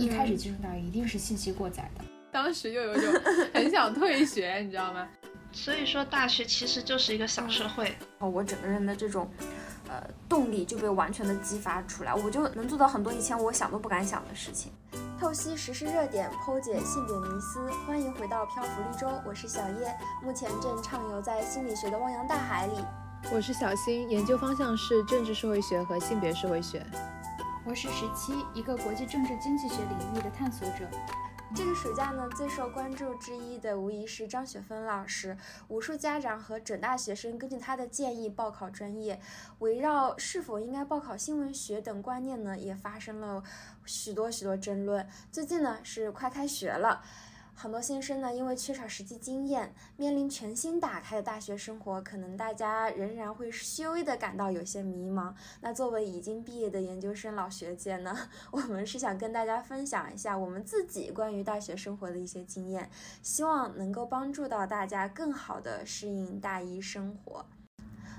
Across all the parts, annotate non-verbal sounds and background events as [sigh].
一开始进入大学一定是信息过载的。当时就有一种很想退学，[laughs] 你知道吗？所以说，大学其实就是一个小社会。哦，我整个人的这种，呃，动力就被完全的激发出来，我就能做到很多以前我想都不敢想的事情。透析时事热点，剖解性别迷思，欢迎回到漂浮绿洲，我是小叶，目前正畅游在心理学的汪洋大海里。我是小新，研究方向是政治社会学和性别社会学。我是十七，一个国际政治经济学领域的探索者。这个暑假呢，最受关注之一的无疑是张雪峰老师。无数家长和准大学生根据他的建议报考专业，围绕是否应该报考新闻学等观念呢，也发生了许多许多争论。最近呢，是快开学了。很多新生呢，因为缺少实际经验，面临全新打开的大学生活，可能大家仍然会稍微的感到有些迷茫。那作为已经毕业的研究生老学姐呢，[laughs] 我们是想跟大家分享一下我们自己关于大学生活的一些经验，希望能够帮助到大家更好的适应大一生活。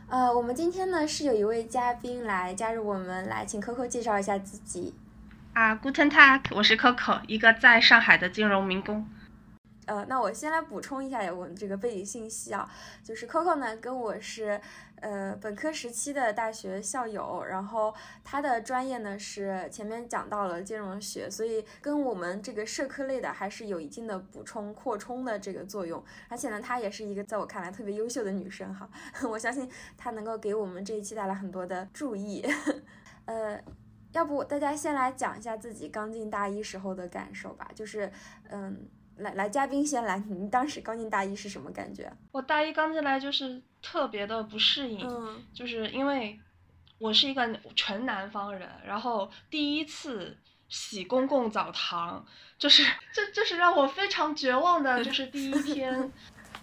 呃，我们今天呢是有一位嘉宾来加入我们，来请 Coco 介绍一下自己。啊，Guten Tag，我是 Coco，一个在上海的金融民工。呃，那我先来补充一下我们这个背景信息啊，就是 Coco 呢跟我是呃本科时期的大学校友，然后他的专业呢是前面讲到了金融学，所以跟我们这个社科类的还是有一定的补充扩充的这个作用，而且呢，她也是一个在我看来特别优秀的女生哈，[laughs] 我相信她能够给我们这一期带来很多的注意，[laughs] 呃，要不大家先来讲一下自己刚进大一时候的感受吧，就是嗯。来来，嘉宾先来。你当时刚进大一是什么感觉？我大一刚进来就是特别的不适应，就是因为我是一个纯南方人，然后第一次洗公共澡堂，就是这这是让我非常绝望的，[laughs] 就是第一天。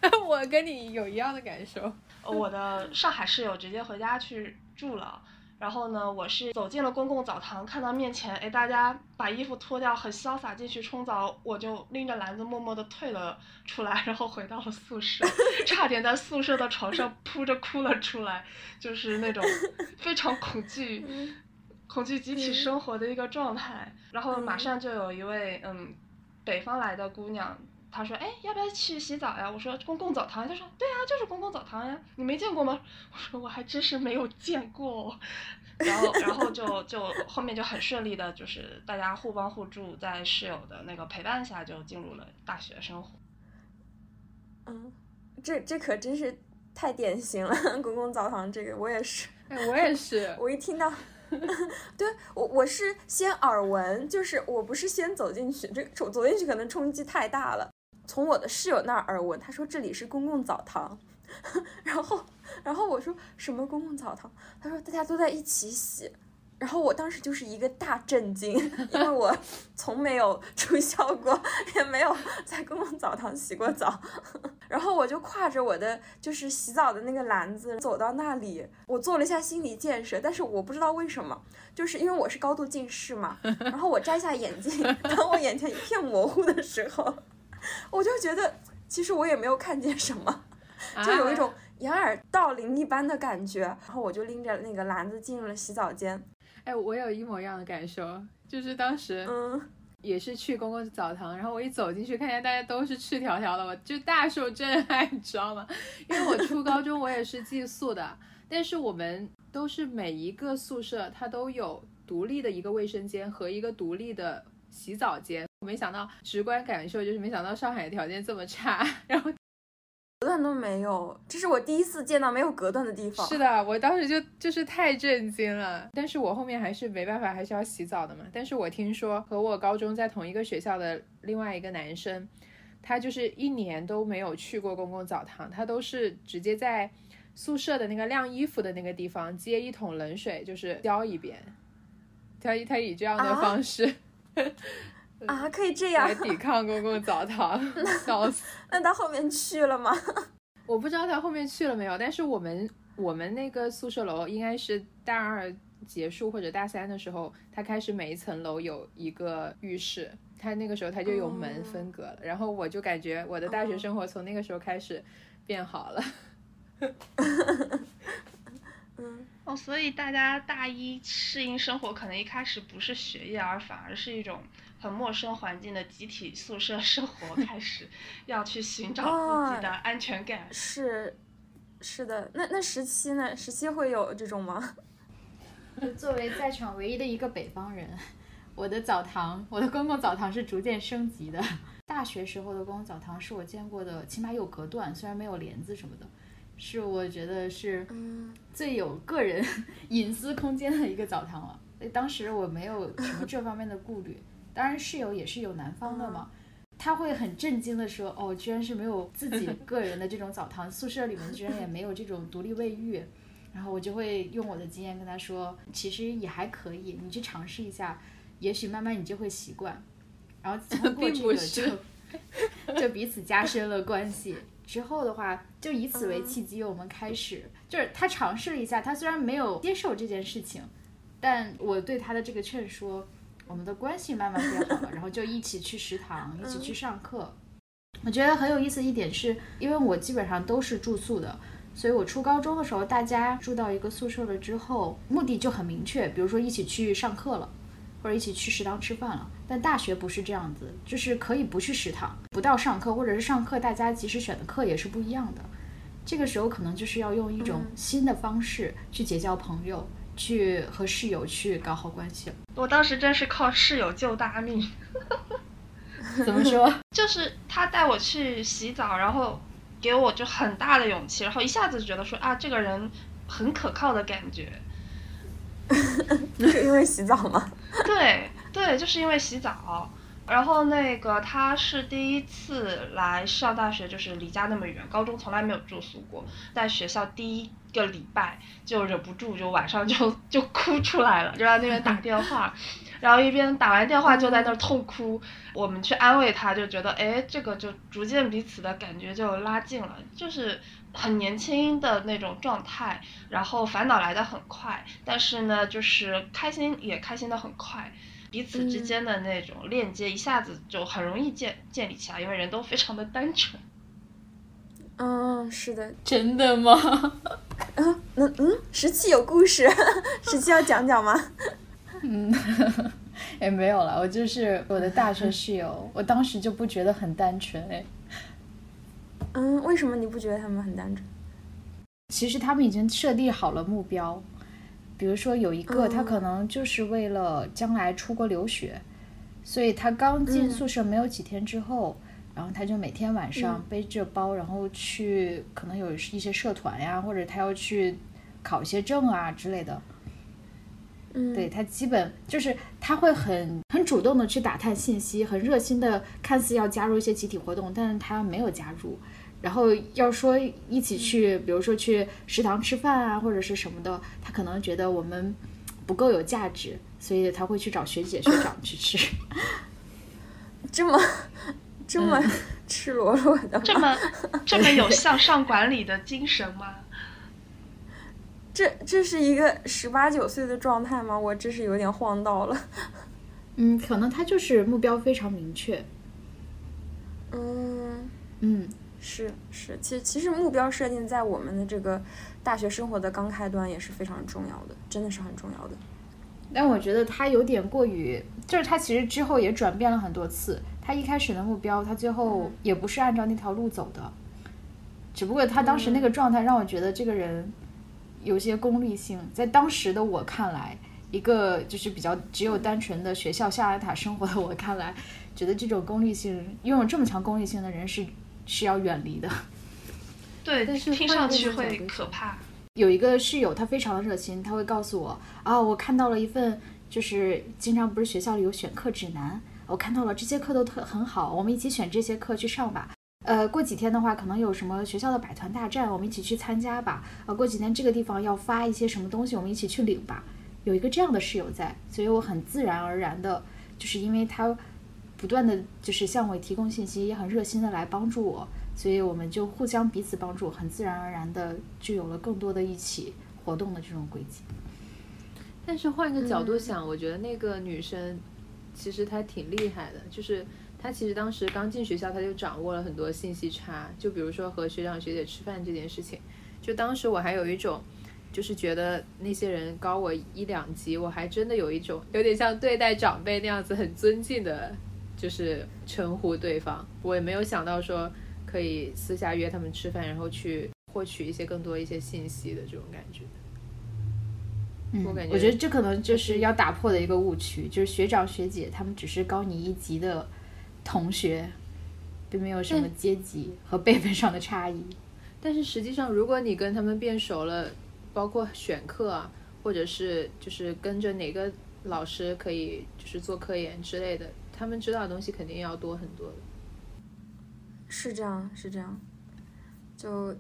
[laughs] 我跟你有一样的感受。我的上海室友直接回家去住了。然后呢，我是走进了公共澡堂，看到面前，哎，大家把衣服脱掉，很潇洒进去冲澡，我就拎着篮子默默地退了出来，然后回到了宿舍，[laughs] 差点在宿舍的床上扑着哭了出来，就是那种非常恐惧，恐惧集体生活的一个状态。然后马上就有一位嗯，北方来的姑娘。他说：“哎，要不要去洗澡呀？”我说：“公共澡堂。”他说：“对啊，就是公共澡堂呀，你没见过吗？”我说：“我还真是没有见过。”然后，然后就就后面就很顺利的，就是大家互帮互助，在室友的那个陪伴下，就进入了大学生活。嗯，这这可真是太典型了，[laughs] 公共澡堂这个我也是。哎，我也是。[laughs] 我一听到，[laughs] 对我我是先耳闻，就是我不是先走进去，这走走进去可能冲击太大了。从我的室友那儿耳闻，他说这里是公共澡堂，[laughs] 然后，然后我说什么公共澡堂？他说大家都在一起洗，然后我当时就是一个大震惊，因为我从没有住校过，也没有在公共澡堂洗过澡，[laughs] 然后我就挎着我的就是洗澡的那个篮子走到那里，我做了一下心理建设，但是我不知道为什么，就是因为我是高度近视嘛，然后我摘下眼镜，[laughs] 当我眼前一片模糊的时候。我就觉得，其实我也没有看见什么，就有一种掩耳盗铃一般的感觉。然后我就拎着那个篮子进入了洗澡间。哎，我有一模一样的感受，就是当时，嗯，也是去公共澡堂，然后我一走进去，看见大家都是赤条条的，我就大受震撼，你知道吗？因为我初高中我也是寄宿的，但是我们都是每一个宿舍它都有独立的一个卫生间和一个独立的。洗澡间，我没想到直观感受就是没想到上海条件这么差，[laughs] 然后隔断都没有，这是我第一次见到没有隔断的地方。是的，我当时就就是太震惊了。但是我后面还是没办法，还是要洗澡的嘛。但是我听说和我高中在同一个学校的另外一个男生，他就是一年都没有去过公共澡堂，他都是直接在宿舍的那个晾衣服的那个地方接一桶冷水，就是浇一遍。[laughs] 他他以这样的方式。啊，可以这样来抵抗公共澡堂，[laughs] 笑死！那他后面去了吗？[laughs] 我不知道他后面去了没有，但是我们我们那个宿舍楼应该是大二结束或者大三的时候，他开始每一层楼有一个浴室，他那个时候他就有门分隔了，然后我就感觉我的大学生活从那个时候开始变好了。[laughs] 嗯。哦，所以大家大一适应生活，可能一开始不是学业，而反而是一种很陌生环境的集体宿舍生活 [laughs] 开始，要去寻找自己的安全感。是，是的。那那十七呢？十七会有这种吗？[laughs] 作为在场唯一的一个北方人，我的澡堂，我的公共澡堂是逐渐升级的。大学时候的公共澡堂是我见过的，起码有隔断，虽然没有帘子什么的，是我觉得是最有个人 [laughs] 隐私空间的一个澡堂了。所以当时我没有什么这方面的顾虑。当然室友也是有南方的嘛，他会很震惊的说：“哦，居然是没有自己 [laughs] 个人的这种澡堂，宿舍里面居然也没有这种独立卫浴。”然后我就会用我的经验跟他说：“其实也还可以，你去尝试一下，也许慢慢你就会习惯。”然后通过 [laughs] 这个就就彼此加深了关系。之后的话，就以此为契机，我们开始就是他尝试了一下，他虽然没有接受这件事情，但我对他的这个劝说。我们的关系慢慢变好了，然后就一起去食堂，一起去上课。我觉得很有意思一点是，因为我基本上都是住宿的，所以我初高中的时候，大家住到一个宿舍了之后，目的就很明确，比如说一起去上课了，或者一起去食堂吃饭了。但大学不是这样子，就是可以不去食堂，不到上课，或者是上课，大家即使选的课也是不一样的。这个时候可能就是要用一种新的方式去结交朋友。去和室友去搞好关系。我当时真是靠室友救大命。[laughs] 怎么说？[laughs] 就是他带我去洗澡，然后给我就很大的勇气，然后一下子觉得说啊，这个人很可靠的感觉。[laughs] 是因为洗澡吗？对对，就是因为洗澡。然后那个他是第一次来上大学，就是离家那么远，高中从来没有住宿过，在学校第一个礼拜就忍不住就晚上就 [laughs] 就哭出来了，就在那边打电话，然后一边打完电话就在那儿痛哭，我们去安慰他，就觉得哎，这个就逐渐彼此的感觉就拉近了，就是很年轻的那种状态，然后烦恼来的很快，但是呢，就是开心也开心的很快。彼此之间的那种链接一下子就很容易建建立起来，因为人都非常的单纯。嗯，是的，真的吗？嗯，[laughs] 嗯嗯，十七有故事，十七要讲讲吗？[laughs] 嗯，也 [laughs] 没有了，我就是我的大学室友，我当时就不觉得很单纯哎。嗯，为什么你不觉得他们很单纯？其实他们已经设定好了目标。比如说有一个，他可能就是为了将来出国留学，所以他刚进宿舍没有几天之后，然后他就每天晚上背着包，然后去可能有一些社团呀，或者他要去考一些证啊之类的。嗯，对他基本就是他会很很主动的去打探信息，很热心的，看似要加入一些集体活动，但是他没有加入。然后要说一起去，比如说去食堂吃饭啊，或者是什么的，他可能觉得我们不够有价值，所以他会去找学姐学长去吃。[laughs] 这么这么赤裸裸的，这么 [laughs] 这么有向上管理的精神吗？这这是一个十八九岁的状态吗？我真是有点晃到了。嗯，可能他就是目标非常明确。嗯嗯。是是，其实其实目标设定在我们的这个大学生活的刚开端也是非常重要的，真的是很重要的。但我觉得他有点过于，就是他其实之后也转变了很多次。他一开始的目标，他最后也不是按照那条路走的。只不过他当时那个状态让我觉得这个人有些功利性，在当时的我看来，一个就是比较只有单纯的学校象牙塔生活的我看来，觉得这种功利性拥有这么强功利性的人是。是要远离的，对，但是听上去会可怕。有一个室友，他非常的热心，他会告诉我啊，我看到了一份，就是经常不是学校里有选课指南，我看到了这些课都特很好，我们一起选这些课去上吧。呃，过几天的话，可能有什么学校的百团大战，我们一起去参加吧。呃，过几天这个地方要发一些什么东西，我们一起去领吧。有一个这样的室友在，所以我很自然而然的，就是因为他。不断的就是向我提供信息，也很热心的来帮助我，所以我们就互相彼此帮助，很自然而然的就有了更多的一起活动的这种轨迹。但是换一个角度想，我觉得那个女生其实她挺厉害的，就是她其实当时刚进学校，她就掌握了很多信息差，就比如说和学长学姐吃饭这件事情，就当时我还有一种就是觉得那些人高我一两级，我还真的有一种有点像对待长辈那样子很尊敬的，就是称呼对方。我也没有想到说可以私下约他们吃饭，然后去获取一些更多一些信息的这种感觉。嗯，我感觉我觉得这可能就是要打破的一个误区，就是学长学姐他们只是高你一级的同学，并没有什么阶级和辈分上的差异。但是实际上，如果你跟他们变熟了，包括选课啊，或者是就是跟着哪个老师可以就是做科研之类的，他们知道的东西肯定要多很多的。是这样，是这样，就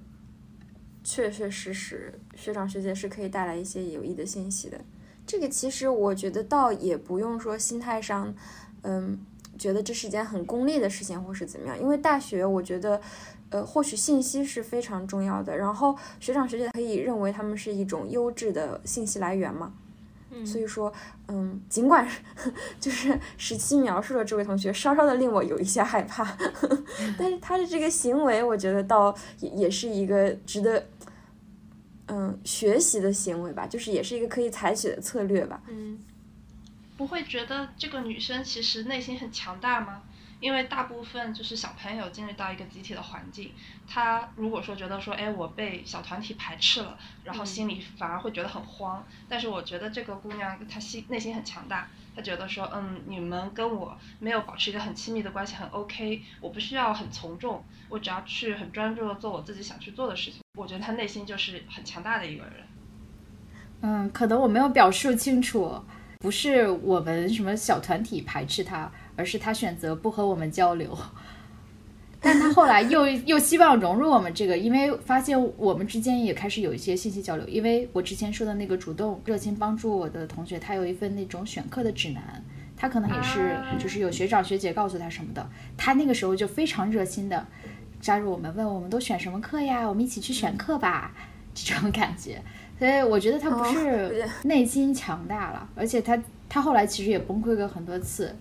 确确实实，学长学姐是可以带来一些有益的信息的。这个其实我觉得倒也不用说心态上，嗯，觉得这是一件很功利的事情，或是怎么样。因为大学，我觉得，呃，获取信息是非常重要的。然后学长学姐可以认为他们是一种优质的信息来源嘛。所以说，嗯，尽管就是十七描述的这位同学稍稍的令我有一些害怕，[laughs] 但是他的这个行为，我觉得倒也也是一个值得，嗯，学习的行为吧，就是也是一个可以采取的策略吧。嗯，不会觉得这个女生其实内心很强大吗？因为大部分就是小朋友进入到一个集体的环境，他如果说觉得说，哎，我被小团体排斥了，然后心里反而会觉得很慌。但是我觉得这个姑娘她心内心很强大，她觉得说，嗯，你们跟我没有保持一个很亲密的关系，很 OK，我不需要很从众，我只要去很专注的做我自己想去做的事情。我觉得她内心就是很强大的一个人。嗯，可能我没有表述清楚，不是我们什么小团体排斥她。而是他选择不和我们交流，但他后来又又希望融入我们这个，因为发现我们之间也开始有一些信息交流。因为我之前说的那个主动热心帮助我的同学，他有一份那种选课的指南，他可能也是就是有学长学姐告诉他什么的，他那个时候就非常热心的加入我们，问我们都选什么课呀，我们一起去选课吧，这种感觉。所以我觉得他不是内心强大了，而且他他后来其实也崩溃过很多次。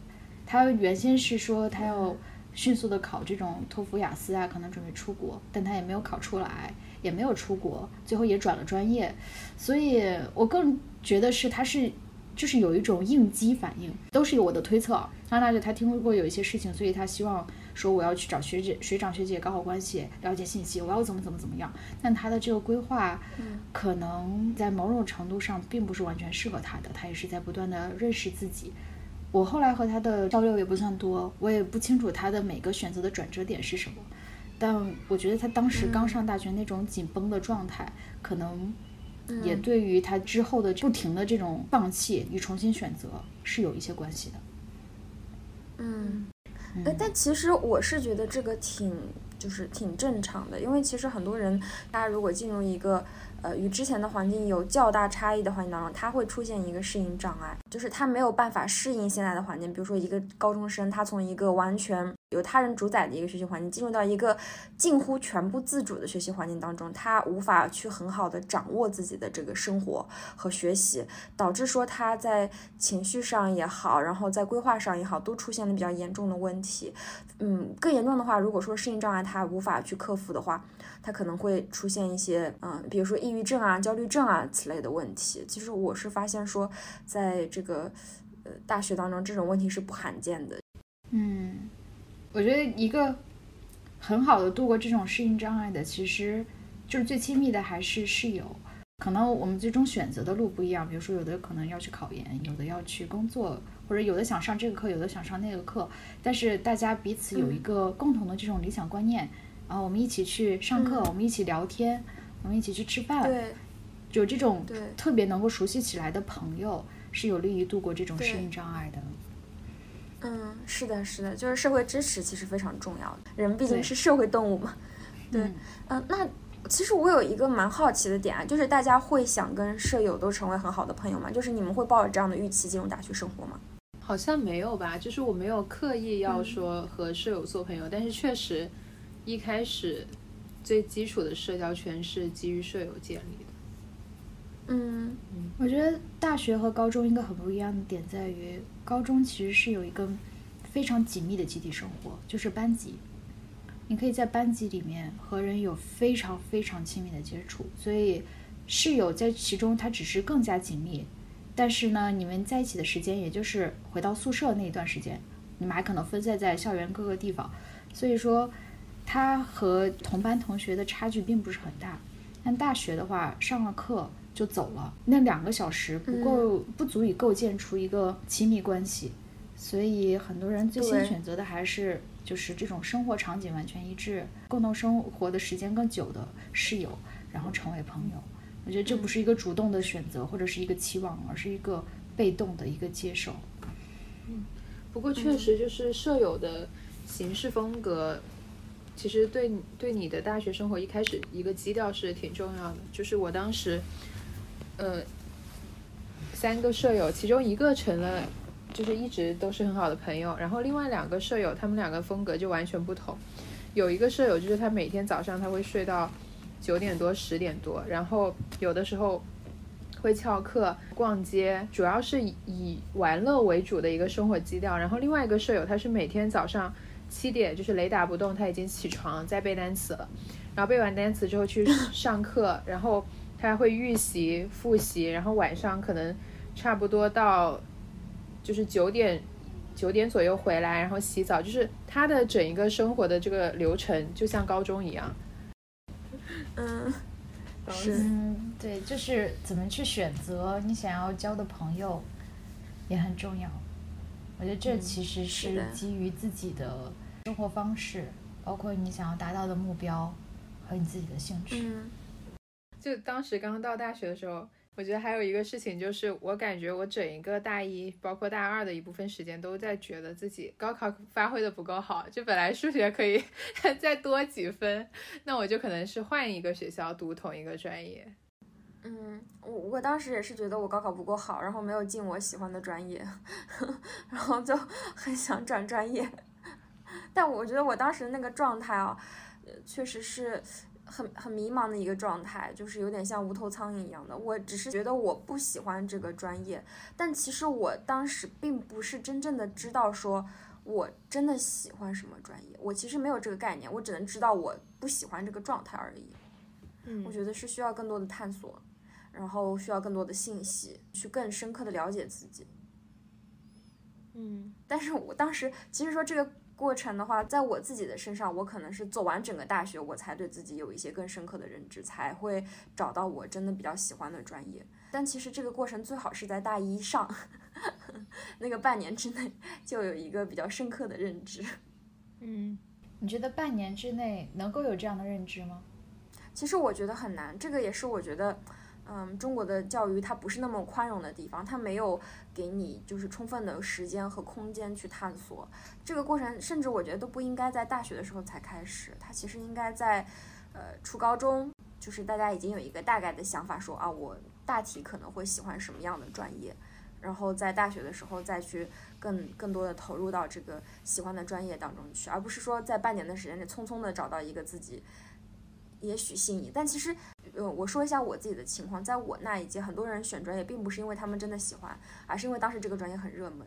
他原先是说他要迅速的考这种托福、雅思啊，可能准备出国，但他也没有考出来，也没有出国，最后也转了专业。所以我更觉得是他是就是有一种应激反应，都是有我的推测。上大学他听说过有一些事情，所以他希望说我要去找学姐、学长、学姐搞好关系，了解信息，我要怎么怎么怎么样。但他的这个规划，可能在某种程度上并不是完全适合他的，他也是在不断的认识自己。我后来和他的交流也不算多，我也不清楚他的每个选择的转折点是什么，但我觉得他当时刚上大学那种紧绷的状态，可能也对于他之后的不停的这种放弃与重新选择是有一些关系的。嗯，但其实我是觉得这个挺就是挺正常的，因为其实很多人，大家如果进入一个。呃，与之前的环境有较大差异的环境当中，他会出现一个适应障碍，就是他没有办法适应现在的环境。比如说，一个高中生，他从一个完全由他人主宰的一个学习环境，进入到一个近乎全部自主的学习环境当中，他无法去很好的掌握自己的这个生活和学习，导致说他在情绪上也好，然后在规划上也好，都出现了比较严重的问题。嗯，更严重的话，如果说适应障碍他无法去克服的话。他可能会出现一些，嗯，比如说抑郁症啊、焦虑症啊此类的问题。其实我是发现说，在这个呃大学当中，这种问题是不罕见的。嗯，我觉得一个很好的度过这种适应障碍的，其实就是最亲密的还是室友。可能我们最终选择的路不一样，比如说有的可能要去考研，有的要去工作，或者有的想上这个课，有的想上那个课，但是大家彼此有一个共同的这种理想观念。啊，我们一起去上课，我们一起聊天，我们一起去吃饭，对，就这种特别能够熟悉起来的朋友，是有利于度过这种适应障碍的。嗯，是的，是的，就是社会支持其实非常重要的，人毕竟是社会动物嘛。对，嗯，那其实我有一个蛮好奇的点啊，就是大家会想跟舍友都成为很好的朋友吗？就是你们会抱着这样的预期进入大学生活吗？好像没有吧，就是我没有刻意要说和舍友做朋友，但是确实。一开始，最基础的社交圈是基于舍友建立的。嗯，我觉得大学和高中一个很不一样的点在于，高中其实是有一个非常紧密的集体生活，就是班级。你可以在班级里面和人有非常非常亲密的接触，所以室友在其中他只是更加紧密，但是呢，你们在一起的时间也就是回到宿舍那一段时间，你们还可能分散在校园各个地方，所以说他和同班同学的差距并不是很大。但大学的话，上了课就走了，那两个小时不够，不足以构建出一个亲密关系，所以很多人最先选择的还是就是这种生活场景完全一致、共同生活的时间更久的室友，然后成为朋友。我觉得这不是一个主动的选择或者是一个期望，而是一个被动的一个接受。嗯，不过确实就是舍友的行事风格。其实对对你的大学生活一开始一个基调是挺重要的，就是我当时，呃，三个舍友，其中一个成了，就是一直都是很好的朋友，然后另外两个舍友，他们两个风格就完全不同。有一个舍友就是他每天早上他会睡到九点多十点多，然后有的时候会翘课逛街，主要是以玩乐为主的一个生活基调。然后另外一个舍友他是每天早上。七点就是雷打不动，他已经起床在背单词了，然后背完单词之后去上课，然后他还会预习复习，然后晚上可能差不多到就是九点九点左右回来，然后洗澡，就是他的整一个生活的这个流程就像高中一样。嗯，是，对，就是怎么去选择你想要交的朋友也很重要。我觉得这其实是基于自己的生活方式，包括你想要达到的目标和你自己的兴趣。嗯，就当时刚到大学的时候，我觉得还有一个事情就是，我感觉我整一个大一，包括大二的一部分时间，都在觉得自己高考发挥的不够好。就本来数学可以 [laughs] 再多几分，那我就可能是换一个学校读同一个专业。嗯，我我当时也是觉得我高考不够好，然后没有进我喜欢的专业，[laughs] 然后就很想转专业。[laughs] 但我觉得我当时那个状态啊，确实是很很迷茫的一个状态，就是有点像无头苍蝇一样的。我只是觉得我不喜欢这个专业，但其实我当时并不是真正的知道说我真的喜欢什么专业，我其实没有这个概念，我只能知道我不喜欢这个状态而已。嗯，我觉得是需要更多的探索。然后需要更多的信息，去更深刻的了解自己。嗯，但是我当时其实说这个过程的话，在我自己的身上，我可能是走完整个大学，我才对自己有一些更深刻的认知，才会找到我真的比较喜欢的专业。但其实这个过程最好是在大一上 [laughs] 那个半年之内就有一个比较深刻的认知。嗯，你觉得半年之内能够有这样的认知吗？其实我觉得很难，这个也是我觉得。嗯，中国的教育它不是那么宽容的地方，它没有给你就是充分的时间和空间去探索。这个过程，甚至我觉得都不应该在大学的时候才开始，它其实应该在呃初高中，就是大家已经有一个大概的想法，说啊我大体可能会喜欢什么样的专业，然后在大学的时候再去更更多的投入到这个喜欢的专业当中去，而不是说在半年的时间内匆匆的找到一个自己也许心仪，但其实。呃，我说一下我自己的情况，在我那一届，很多人选专业并不是因为他们真的喜欢，而是因为当时这个专业很热门。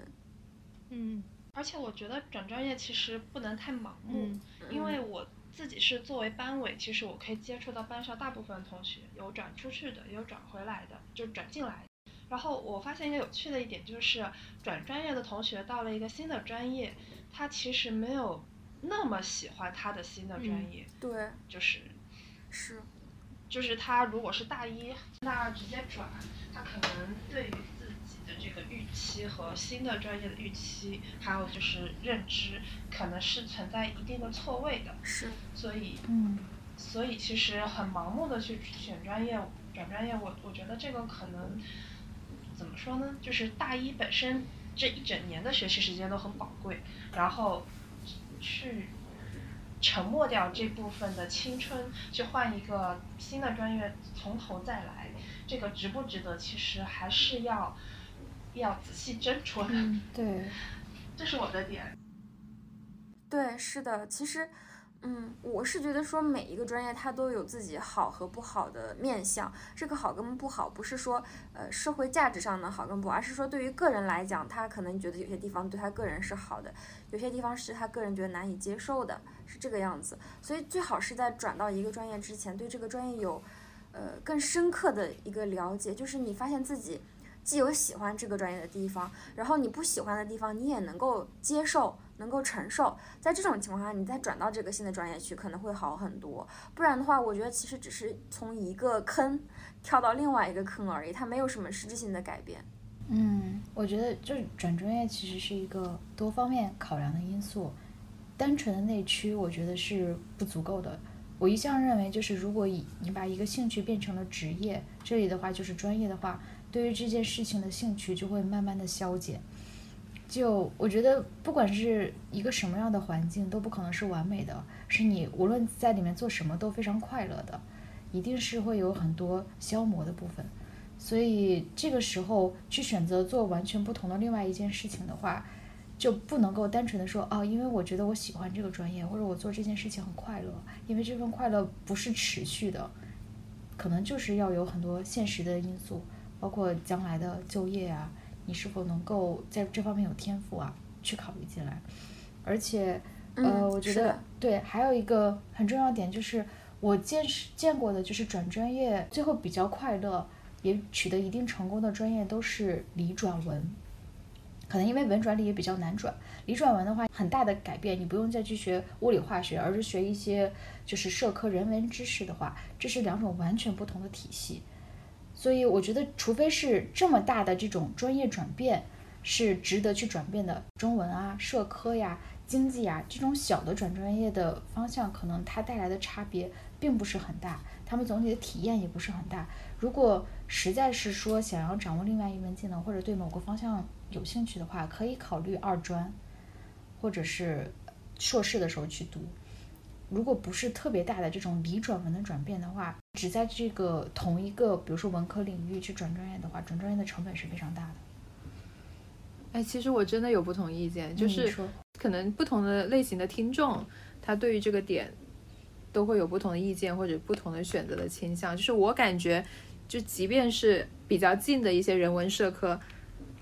嗯，而且我觉得转专业其实不能太盲目，因为我自己是作为班委，其实我可以接触到班上大部分同学，有转出去的，也有转回来的，就转进来。然后我发现一个有趣的一点就是，转专业的同学到了一个新的专业，他其实没有那么喜欢他的新的专业。对，就是是。就是他如果是大一、大二直接转，他可能对于自己的这个预期和新的专业的预期，还有就是认知，可能是存在一定的错位的。是。所以，嗯，所以其实很盲目的去选专业、转专业，我我觉得这个可能怎么说呢？就是大一本身这一整年的学习时间都很宝贵，然后去。沉默掉这部分的青春，去换一个新的专业，从头再来，这个值不值得？其实还是要要仔细斟酌的。对，[laughs] 这是我的点。对，是的，其实。嗯，我是觉得说每一个专业它都有自己好和不好的面相，这个好跟不好不是说呃社会价值上的好跟不好，而是说对于个人来讲，他可能觉得有些地方对他个人是好的，有些地方是他个人觉得难以接受的，是这个样子。所以最好是在转到一个专业之前，对这个专业有呃更深刻的一个了解，就是你发现自己既有喜欢这个专业的地方，然后你不喜欢的地方你也能够接受。能够承受，在这种情况下，你再转到这个新的专业去，可能会好很多。不然的话，我觉得其实只是从一个坑跳到另外一个坑而已，它没有什么实质性的改变。嗯，我觉得就是转专业其实是一个多方面考量的因素，单纯的内驱我觉得是不足够的。我一向认为，就是如果以你把一个兴趣变成了职业，这里的话就是专业的话，对于这件事情的兴趣就会慢慢的消减。就我觉得，不管是一个什么样的环境，都不可能是完美的。是你无论在里面做什么都非常快乐的，一定是会有很多消磨的部分。所以这个时候去选择做完全不同的另外一件事情的话，就不能够单纯的说哦，因为我觉得我喜欢这个专业，或者我做这件事情很快乐。因为这份快乐不是持续的，可能就是要有很多现实的因素，包括将来的就业啊。你是否能够在这方面有天赋啊？去考虑进来，而且，呃，我觉得对，还有一个很重要点就是，我见识见过的，就是转专业最后比较快乐，也取得一定成功的专业都是理转文。可能因为文转理也比较难转，理转文的话很大的改变，你不用再去学物理化学，而是学一些就是社科人文知识的话，这是两种完全不同的体系。所以我觉得，除非是这么大的这种专业转变是值得去转变的，中文啊、社科呀、经济啊这种小的转专业的方向，可能它带来的差别并不是很大，他们总体的体验也不是很大。如果实在是说想要掌握另外一门技能，或者对某个方向有兴趣的话，可以考虑二专，或者是硕士的时候去读。如果不是特别大的这种理转文的转变的话，只在这个同一个，比如说文科领域去转专业的话，转专业的成本是非常大的。哎，其实我真的有不同意见，就是可能不同的类型的听众，他对于这个点都会有不同的意见或者不同的选择的倾向。就是我感觉，就即便是比较近的一些人文社科，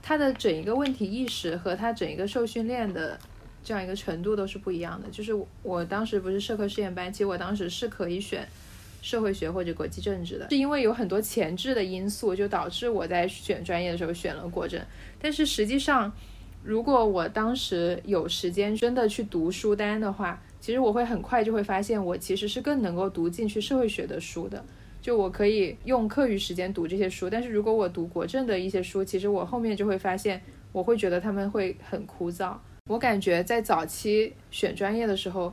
它的整一个问题意识和它整一个受训练的。这样一个程度都是不一样的。就是我当时不是社科试验班，其实我当时是可以选社会学或者国际政治的，是因为有很多前置的因素，就导致我在选专业的时候选了国政。但是实际上，如果我当时有时间真的去读书单的话，其实我会很快就会发现，我其实是更能够读进去社会学的书的。就我可以用课余时间读这些书，但是如果我读国政的一些书，其实我后面就会发现，我会觉得他们会很枯燥。我感觉在早期选专业的时候，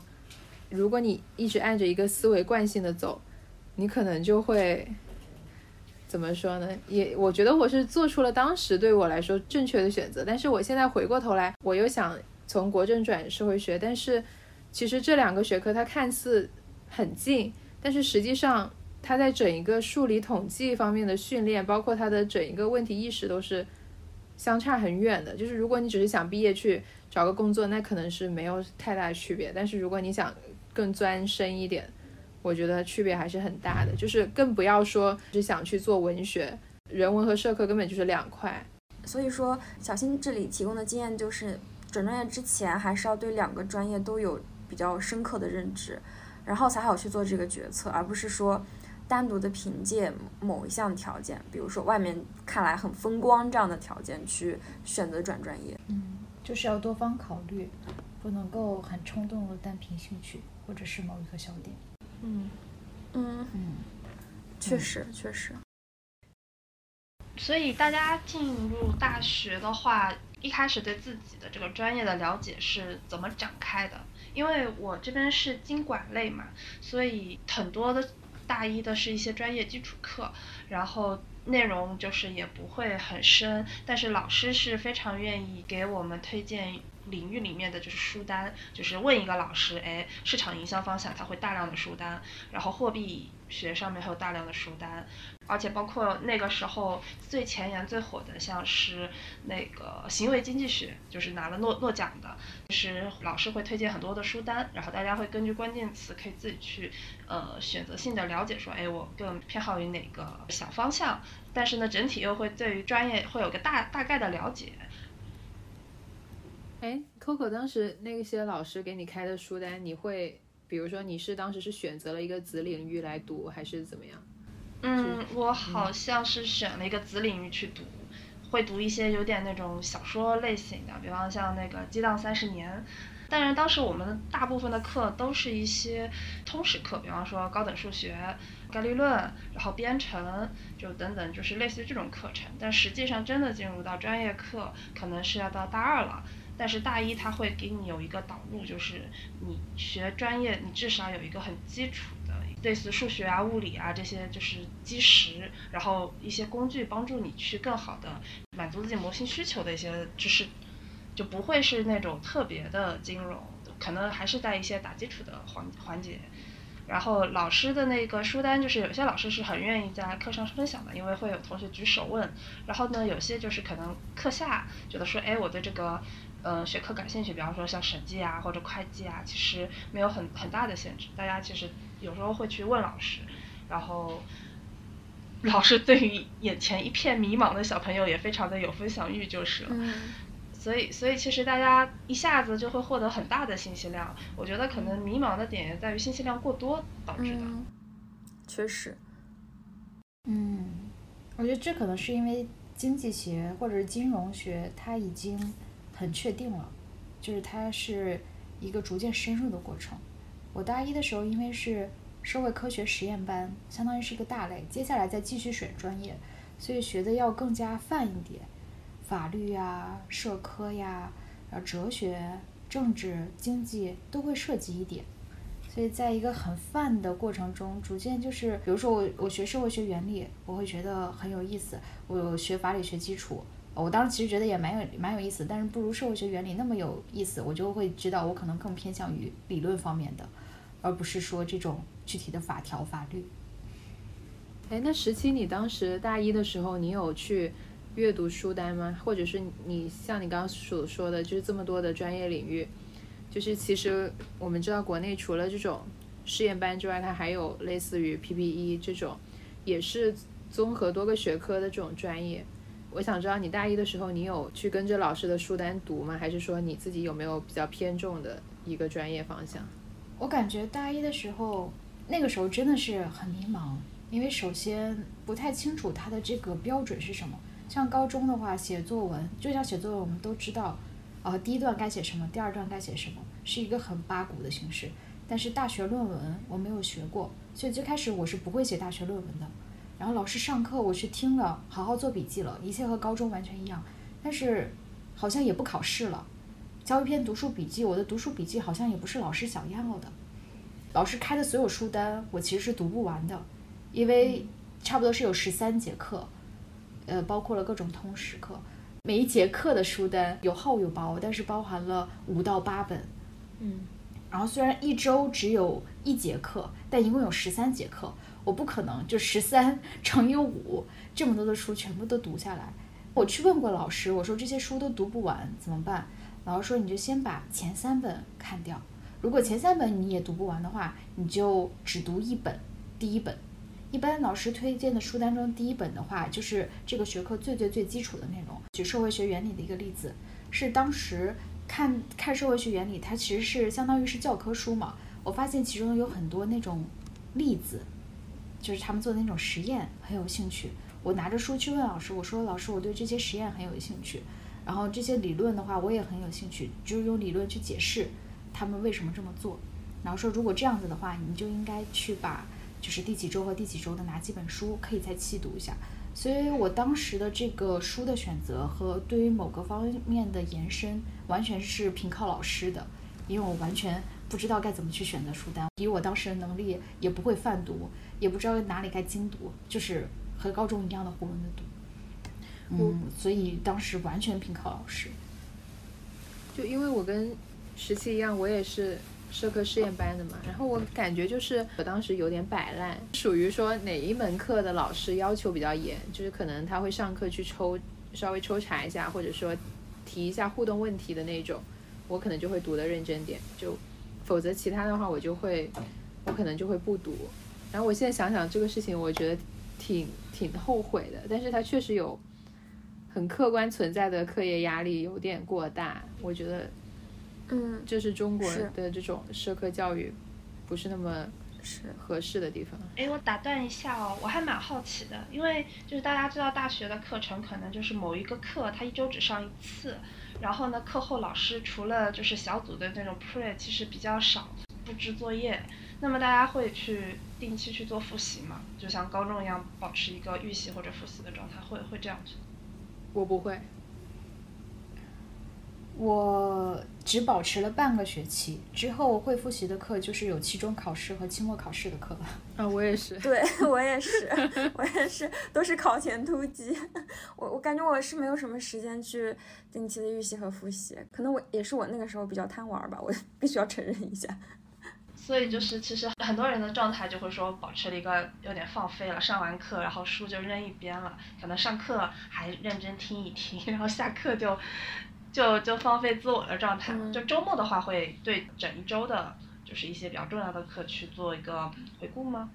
如果你一直按着一个思维惯性的走，你可能就会怎么说呢？也我觉得我是做出了当时对我来说正确的选择。但是我现在回过头来，我又想从国政转社会学，但是其实这两个学科它看似很近，但是实际上它在整一个数理统计方面的训练，包括它的整一个问题意识都是相差很远的。就是如果你只是想毕业去。找个工作那可能是没有太大区别，但是如果你想更钻深一点，我觉得区别还是很大的。就是更不要说只想去做文学，人文和社科根本就是两块。所以说，小新这里提供的经验就是，转专业之前还是要对两个专业都有比较深刻的认知，然后才好去做这个决策，而不是说单独的凭借某一项条件，比如说外面看来很风光这样的条件去选择转专业。嗯。就是要多方考虑，不能够很冲动的单凭兴趣或者是某一个小点。嗯嗯嗯，确实确实。所以大家进入大学的话，一开始对自己的这个专业的了解是怎么展开的？因为我这边是经管类嘛，所以很多的大一的是一些专业基础课，然后。内容就是也不会很深，但是老师是非常愿意给我们推荐领域里面的就是书单，就是问一个老师，哎，市场营销方向他会大量的书单，然后货币学上面还有大量的书单。而且包括那个时候最前沿、最火的，像是那个行为经济学，就是拿了诺诺奖的，就是老师会推荐很多的书单，然后大家会根据关键词可以自己去呃选择性的了解，说哎我更偏好于哪个小方向，但是呢整体又会对于专业会有个大大概的了解。哎，Coco 当时那些老师给你开的书单，你会比如说你是当时是选择了一个子领域来读，还是怎么样？嗯，我好像是选了一个子领域去读，会读一些有点那种小说类型的，比方像那个《激荡三十年》。但是当时我们大部分的课都是一些通识课，比方说高等数学、概率论，然后编程，就等等，就是类似于这种课程。但实际上真的进入到专业课，可能是要到大二了。但是大一他会给你有一个导入，就是你学专业，你至少有一个很基础的，类似数学啊、物理啊这些就是基石，然后一些工具帮助你去更好的满足自己模型需求的一些知识。就不会是那种特别的金融，可能还是在一些打基础的环环节。然后老师的那个书单，就是有些老师是很愿意在课上分享的，因为会有同学举手问。然后呢，有些就是可能课下觉得说，哎，我对这个嗯学科感兴趣，比方说像审计啊或者会计啊，其实没有很很大的限制。大家其实有时候会去问老师，然后老师对于眼前一片迷茫的小朋友也非常的有分享欲，就是了。所以，所以其实大家一下子就会获得很大的信息量。我觉得可能迷茫的点在于信息量过多导致的。确实。嗯，我觉得这可能是因为经济学或者是金融学它已经很确定了，就是它是一个逐渐深入的过程。我大一的时候因为是社会科学实验班，相当于是一个大类，接下来再继续选专业，所以学的要更加泛一点。法律呀、社科呀、然后哲学、政治、经济都会涉及一点，所以在一个很泛的过程中，逐渐就是，比如说我我学社会学原理，我会觉得很有意思；我学法理学基础，我当时其实觉得也蛮有蛮有意思，但是不如社会学原理那么有意思，我就会知道我可能更偏向于理论方面的，而不是说这种具体的法条法律。哎，那十七，你当时大一的时候，你有去？阅读书单吗？或者是你像你刚刚所说的，就是这么多的专业领域，就是其实我们知道国内除了这种试验班之外，它还有类似于 PPE 这种，也是综合多个学科的这种专业。我想知道你大一的时候，你有去跟着老师的书单读吗？还是说你自己有没有比较偏重的一个专业方向？我感觉大一的时候，那个时候真的是很迷茫，因为首先不太清楚它的这个标准是什么。像高中的话，写作文就像写作文，我们都知道，呃，第一段该写什么，第二段该写什么，是一个很八股的形式。但是大学论文我没有学过，所以最开始我是不会写大学论文的。然后老师上课我去听了，好好做笔记了，一切和高中完全一样。但是好像也不考试了，交一篇读书笔记，我的读书笔记好像也不是老师想要的。老师开的所有书单我其实是读不完的，因为差不多是有十三节课。呃，包括了各种通识课，每一节课的书单有厚有薄，但是包含了五到八本。嗯，然后虽然一周只有一节课，但一共有十三节课，我不可能就十三 [laughs] 乘以五这么多的书全部都读下来。我去问过老师，我说这些书都读不完怎么办？老师说你就先把前三本看掉，如果前三本你也读不完的话，你就只读一本，第一本。一般老师推荐的书单中，第一本的话就是这个学科最最最基础的内容。举社会学原理的一个例子，是当时看看社会学原理，它其实是相当于是教科书嘛。我发现其中有很多那种例子，就是他们做的那种实验，很有兴趣。我拿着书去问老师，我说老师，我对这些实验很有兴趣，然后这些理论的话我也很有兴趣，就是用理论去解释他们为什么这么做。然后说如果这样子的话，你就应该去把。就是第几周和第几周的哪几本书可以再细读一下，所以我当时的这个书的选择和对于某个方面的延伸，完全是凭靠老师的，因为我完全不知道该怎么去选择书单，以我当时的能力也不会泛读，也不知道哪里该精读，就是和高中一样的囫囵的读，嗯，所以当时完全凭靠老师。就因为我跟十七一样，我也是。社科试验班的嘛，然后我感觉就是我当时有点摆烂，属于说哪一门课的老师要求比较严，就是可能他会上课去抽稍微抽查一下，或者说提一下互动问题的那种，我可能就会读的认真点，就否则其他的话我就会我可能就会不读。然后我现在想想这个事情，我觉得挺挺后悔的，但是它确实有很客观存在的课业压力有点过大，我觉得。嗯，就是中国的这种社科教育，不是那么是合适的地方。哎，我打断一下哦，我还蛮好奇的，因为就是大家知道大学的课程可能就是某一个课它一周只上一次，然后呢课后老师除了就是小组的那种 pre，其实比较少布置作业。那么大家会去定期去做复习吗？就像高中一样，保持一个预习或者复习的状态，会会这样子？我不会。我只保持了半个学期，之后会复习的课就是有期中考试和期末考试的课了。啊，我也是。[laughs] 对我也是，[laughs] 我也是，都是考前突击。我我感觉我是没有什么时间去定期的预习和复习，可能我也是我那个时候比较贪玩吧，我必须要承认一下。所以就是，其实很多人的状态就会说，保持了一个有点放飞了，上完课然后书就扔一边了，可能上课还认真听一听，然后下课就。就就放飞自我的状态，就周末的话会对整一周的，就是一些比较重要的课去做一个回顾吗？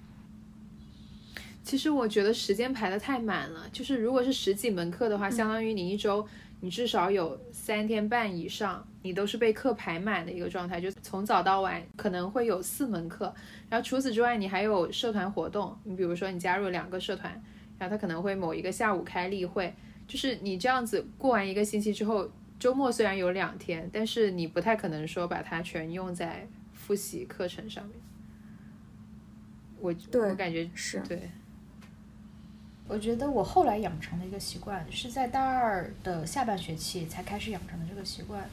其实我觉得时间排的太满了，就是如果是十几门课的话，相当于你一周你至少有三天半以上，你都是被课排满的一个状态，就从早到晚可能会有四门课，然后除此之外你还有社团活动，你比如说你加入两个社团，然后他可能会某一个下午开例会，就是你这样子过完一个星期之后。周末虽然有两天，但是你不太可能说把它全用在复习课程上面。我我感觉是对。我觉得我后来养成的一个习惯，是在大二的下半学期才开始养成的这个习惯。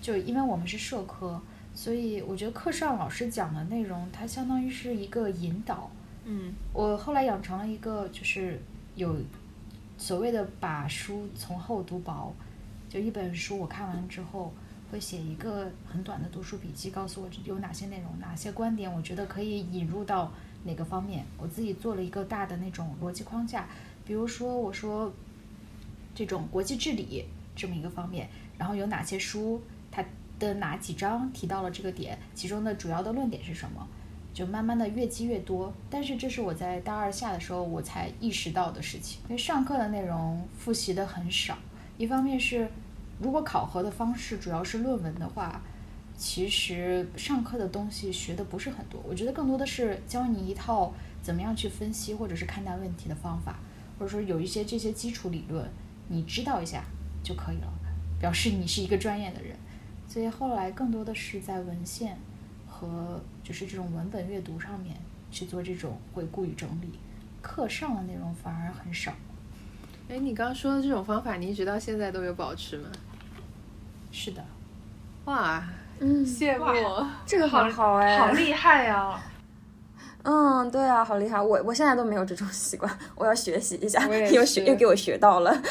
就因为我们是社科，所以我觉得课上老师讲的内容，它相当于是一个引导。嗯。我后来养成了一个，就是有所谓的把书从厚读薄。就一本书，我看完之后会写一个很短的读书笔记，告诉我有哪些内容、哪些观点，我觉得可以引入到哪个方面。我自己做了一个大的那种逻辑框架，比如说我说这种国际治理这么一个方面，然后有哪些书，它的哪几章提到了这个点，其中的主要的论点是什么，就慢慢的越积越多。但是这是我在大二下的时候我才意识到的事情，因为上课的内容复习的很少。一方面是，如果考核的方式主要是论文的话，其实上课的东西学的不是很多。我觉得更多的是教你一套怎么样去分析或者是看待问题的方法，或者说有一些这些基础理论，你知道一下就可以了，表示你是一个专业的人。所以后来更多的是在文献和就是这种文本阅读上面去做这种回顾与整理，课上的内容反而很少。哎，你刚刚说的这种方法，你一直到现在都有保持吗？是的，哇，嗯，羡慕，这个好好哎，好厉害呀！[laughs] 嗯，对啊，好厉害，我我现在都没有这种习惯，我要学习一下，又学又给我学到了。[laughs]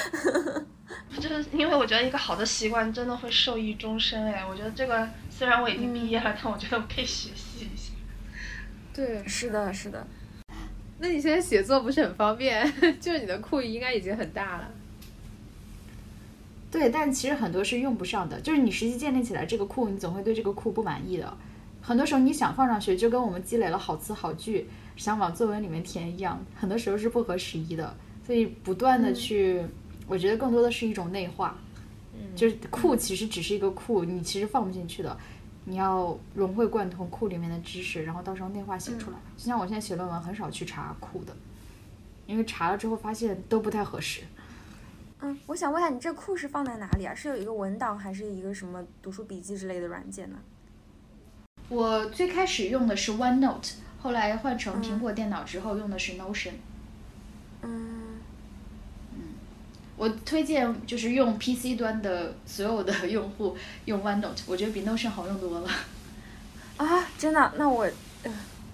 就是因为我觉得一个好的习惯真的会受益终身哎，我觉得这个虽然我已经毕业了，但我觉得我可以学习一下。对，是的，是的。那你现在写作不是很方便？[laughs] 就是你的库应该已经很大了。对，但其实很多是用不上的。就是你实际建立起来这个库，你总会对这个库不满意的。很多时候你想放上去，就跟我们积累了好词好句，想往作文里面填一样，很多时候是不合时宜的。所以不断的去，我觉得更多的是一种内化。嗯，就是库其实只是一个库，你其实放不进去的。你要融会贯通库里面的知识，然后到时候内化写出来。就像我现在写论文，很少去查库的，因为查了之后发现都不太合适。嗯，我想问一下，你这库是放在哪里啊？是有一个文档，还是一个什么读书笔记之类的软件呢？我最开始用的是 OneNote，后来换成苹果电脑之后用的是 Notion。嗯。我推荐就是用 PC 端的所有的用户用 OneNote，我觉得比 Notion 好用多了。啊，真的？那我，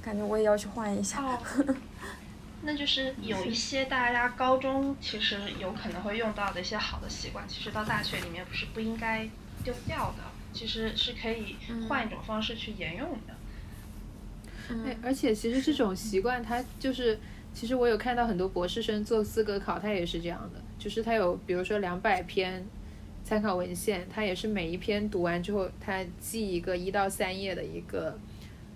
感觉我也要去换一下。哦 [laughs] 那就是有一些大家高中其实有可能会用到的一些好的习惯，其实到大学里面不是不应该丢掉的，其实是可以换一种方式去沿用的。哎，而且其实这种习惯它就是，其实我有看到很多博士生做资格考，他也是这样的。就是他有，比如说两百篇参考文献，他也是每一篇读完之后，他记一个一到三页的一个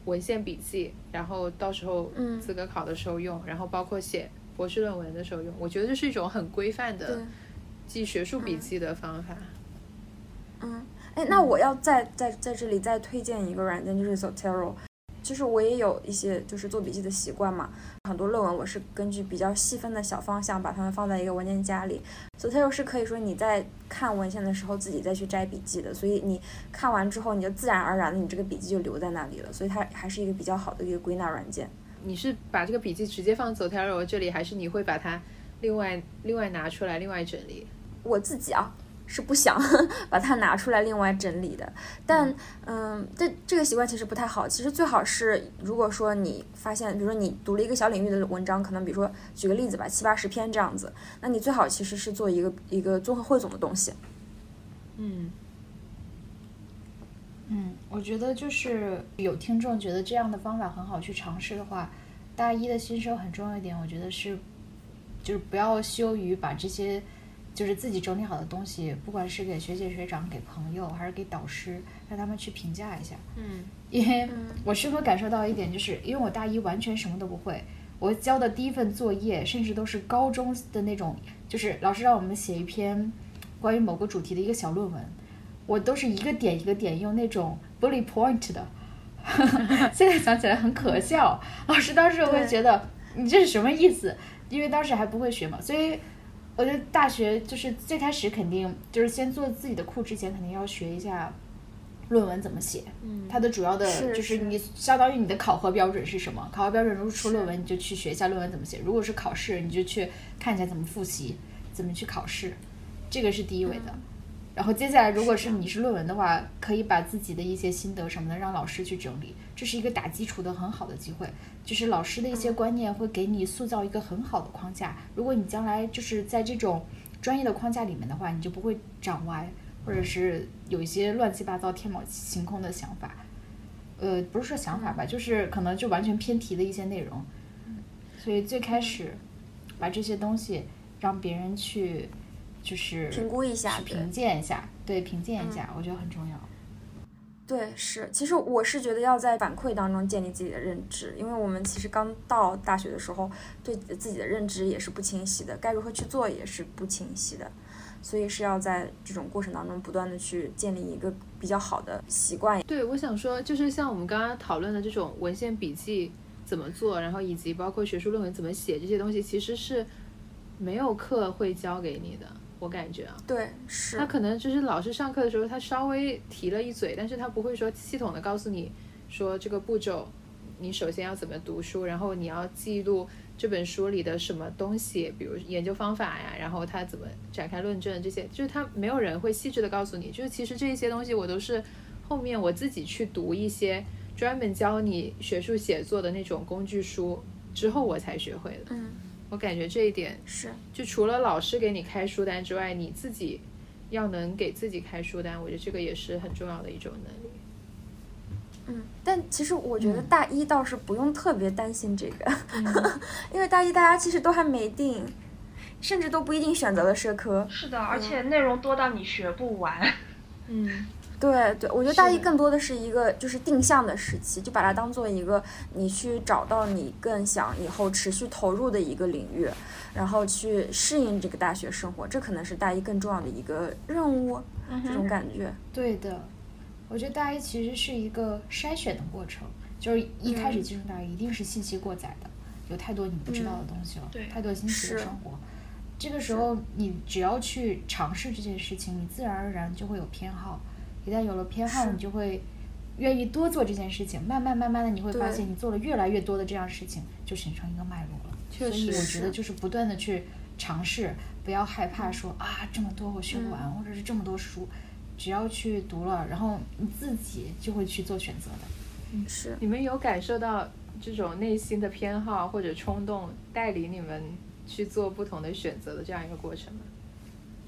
文献笔记，然后到时候资格考的时候用，然后包括写博士论文的时候用。我觉得这是一种很规范的记学术笔记的方法。嗯，哎，那我要再在在这里再推荐一个软件，就是 Zotero。就是我也有一些就是做笔记的习惯嘛，很多论文我是根据比较细分的小方向把它们放在一个文件夹里，所以它又是可以说你在看文献的时候自己再去摘笔记的，所以你看完之后你就自然而然的你这个笔记就留在那里了，所以它还是一个比较好的一个归纳软件。你是把这个笔记直接放走条流这里，还是你会把它另外另外拿出来另外整理？我自己啊。是不想 [laughs] 把它拿出来另外整理的，但嗯，这这个习惯其实不太好。其实最好是，如果说你发现，比如说你读了一个小领域的文章，可能比如说举个例子吧，七八十篇这样子，那你最好其实是做一个一个综合汇总的东西。嗯嗯，我觉得就是有听众觉得这样的方法很好去尝试的话，大一的新生很重要一点，我觉得是就是不要羞于把这些。就是自己整理好的东西，不管是给学姐学长、给朋友，还是给导师，让他们去评价一下。嗯，[laughs] 因为我深刻感受到一点，就是因为我大一完全什么都不会，我交的第一份作业，甚至都是高中的那种，就是老师让我们写一篇关于某个主题的一个小论文，我都是一个点一个点用那种 bullet point 的，[laughs] 现在想起来很可笑。老师当时会觉得你这是什么意思？因为当时还不会学嘛，所以。我觉得大学就是最开始肯定就是先做自己的库之前，肯定要学一下论文怎么写。嗯，它的主要的就是你相当于你的考核标准是什么？考核标准如果出论文，你就去学一下论文怎么写；如果是考试，你就去看一下怎么复习，怎么去考试。这个是第一位的。然后接下来，如果是你是论文的话，可以把自己的一些心得什么的让老师去整理，这是一个打基础的很好的机会。就是老师的一些观念会给你塑造一个很好的框架。如果你将来就是在这种专业的框架里面的话，你就不会长歪，或者是有一些乱七八糟、天马行空的想法。呃，不是说想法吧，就是可能就完全偏题的一些内容。所以最开始把这些东西让别人去。就是评估一下，评鉴一下，对，评鉴一下，我觉得很重要。对，是，其实我是觉得要在反馈当中建立自己的认知，因为我们其实刚到大学的时候，对自己的认知也是不清晰的，该如何去做也是不清晰的，所以是要在这种过程当中不断的去建立一个比较好的习惯。对，我想说，就是像我们刚刚讨论的这种文献笔记怎么做，然后以及包括学术论文怎么写这些东西，其实是没有课会教给你的。我感觉啊，对，是他可能就是老师上课的时候，他稍微提了一嘴，但是他不会说系统的告诉你说这个步骤，你首先要怎么读书，然后你要记录这本书里的什么东西，比如研究方法呀，然后他怎么展开论证这些，就是他没有人会细致的告诉你，就是其实这些东西我都是后面我自己去读一些专门教你学术写作的那种工具书之后我才学会的。嗯。我感觉这一点是，就除了老师给你开书单之外，你自己要能给自己开书单，我觉得这个也是很重要的一种能力。嗯，但其实我觉得大一倒是不用特别担心这个，[laughs] 因为大一大家其实都还没定，甚至都不一定选择了社科。是的，而且内容多到你学不完。[laughs] 嗯。对对，我觉得大一更多的是一个就是定向的时期，就把它当做一个你去找到你更想以后持续投入的一个领域，然后去适应这个大学生活，这可能是大一更重要的一个任务，这种感觉。对的，我觉得大一其实是一个筛选的过程，就是一开始进入大一一定是信息过载的，有太多你不知道的东西了，太多新奇的生活。这个时候你只要去尝试这件事情，你自然而然就会有偏好。一旦有了偏好，你就会愿意多做这件事情。慢慢慢慢的，你会发现你做了越来越多的这样事情，就形成一个脉络了。确实，我觉得就是不断的去尝试，不要害怕说啊这么多我学不完，或者是这么多书，只要去读了，然后你自己就会去做选择的。嗯，是。你们有感受到这种内心的偏好或者冲动带领你们去做不同的选择的这样一个过程吗？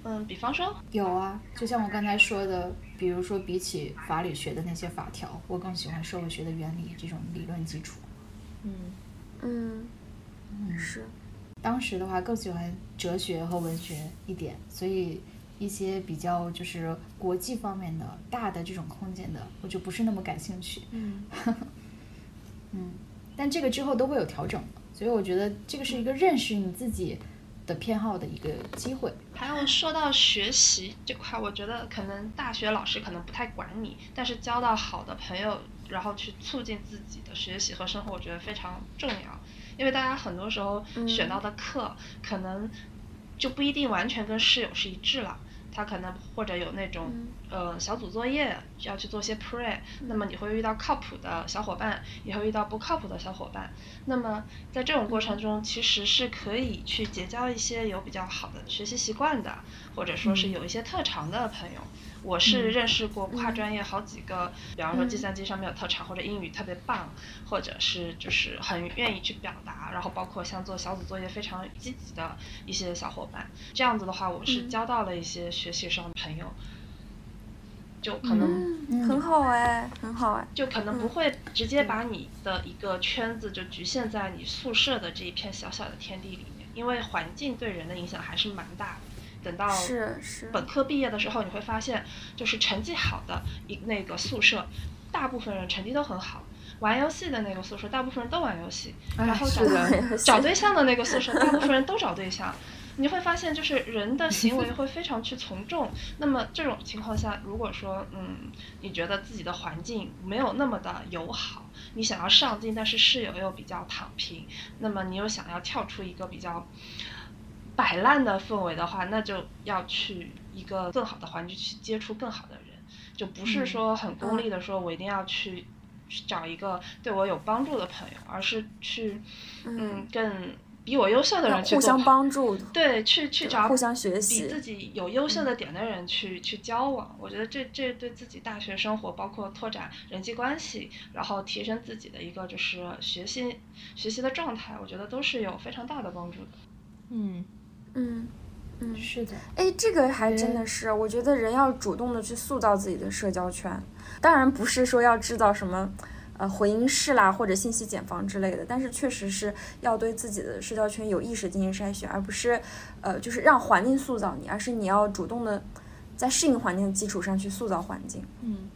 嗯，比方说有啊，就像我刚才说的，比如说比起法理学的那些法条，我更喜欢社会学的原理这种理论基础。嗯嗯嗯，是。当时的话更喜欢哲学和文学一点，所以一些比较就是国际方面的大的这种空间的，我就不是那么感兴趣。嗯 [laughs] 嗯，但这个之后都会有调整，所以我觉得这个是一个认识你自己。的偏好的一个机会。还有说到学习这块，我觉得可能大学老师可能不太管你，但是交到好的朋友然后去促进自己的学习和生活，我觉得非常重要。因为大家很多时候选到的课，可能就不一定完全跟室友是一致了。他可能或者有那种呃小组作业要去做些 pre，那么你会遇到靠谱的小伙伴，也会遇到不靠谱的小伙伴。那么在这种过程中，其实是可以去结交一些有比较好的学习习惯的，或者说是有一些特长的朋友。我是认识过跨专业好几个，比方说计算机上面有特长，或者英语特别棒，或者是就是很愿意去表达，然后包括像做小组作业非常积极的一些小伙伴。这样子的话，我是交到了一些学习上的朋友，就可能很好哎，很好哎，就可能不会直接把你的一个圈子就局限在你宿舍的这一片小小的天地里面，因为环境对人的影响还是蛮大的。等到本科毕业的时候，你会发现，就是成绩好的一那个宿舍，大部分人成绩都很好。玩游戏的那个宿舍，大部分人都玩游戏。然后找找对象的那个宿舍，大部分人都找对象。[laughs] 你会发现，就是人的行为会非常去从众。那么这种情况下，如果说嗯，你觉得自己的环境没有那么的友好，你想要上进，但是室友又比较躺平，那么你又想要跳出一个比较。摆烂的氛围的话，那就要去一个更好的环境去接触更好的人，就不是说很功利的说，我一定要去找一个对我有帮助的朋友，而是去嗯更比我优秀的人去互相帮助，对，去去找互相学习比自己有优秀的点的人去去交往。我觉得这这对自己大学生活，包括拓展人际关系，然后提升自己的一个就是学习学习的状态，我觉得都是有非常大的帮助的。嗯。嗯，嗯，是的，哎，这个还真的是，我觉得人要主动的去塑造自己的社交圈，当然不是说要制造什么，呃，回音室啦或者信息茧房之类的，但是确实是要对自己的社交圈有意识进行筛选，而不是，呃，就是让环境塑造你，而是你要主动的在适应环境的基础上去塑造环境。嗯，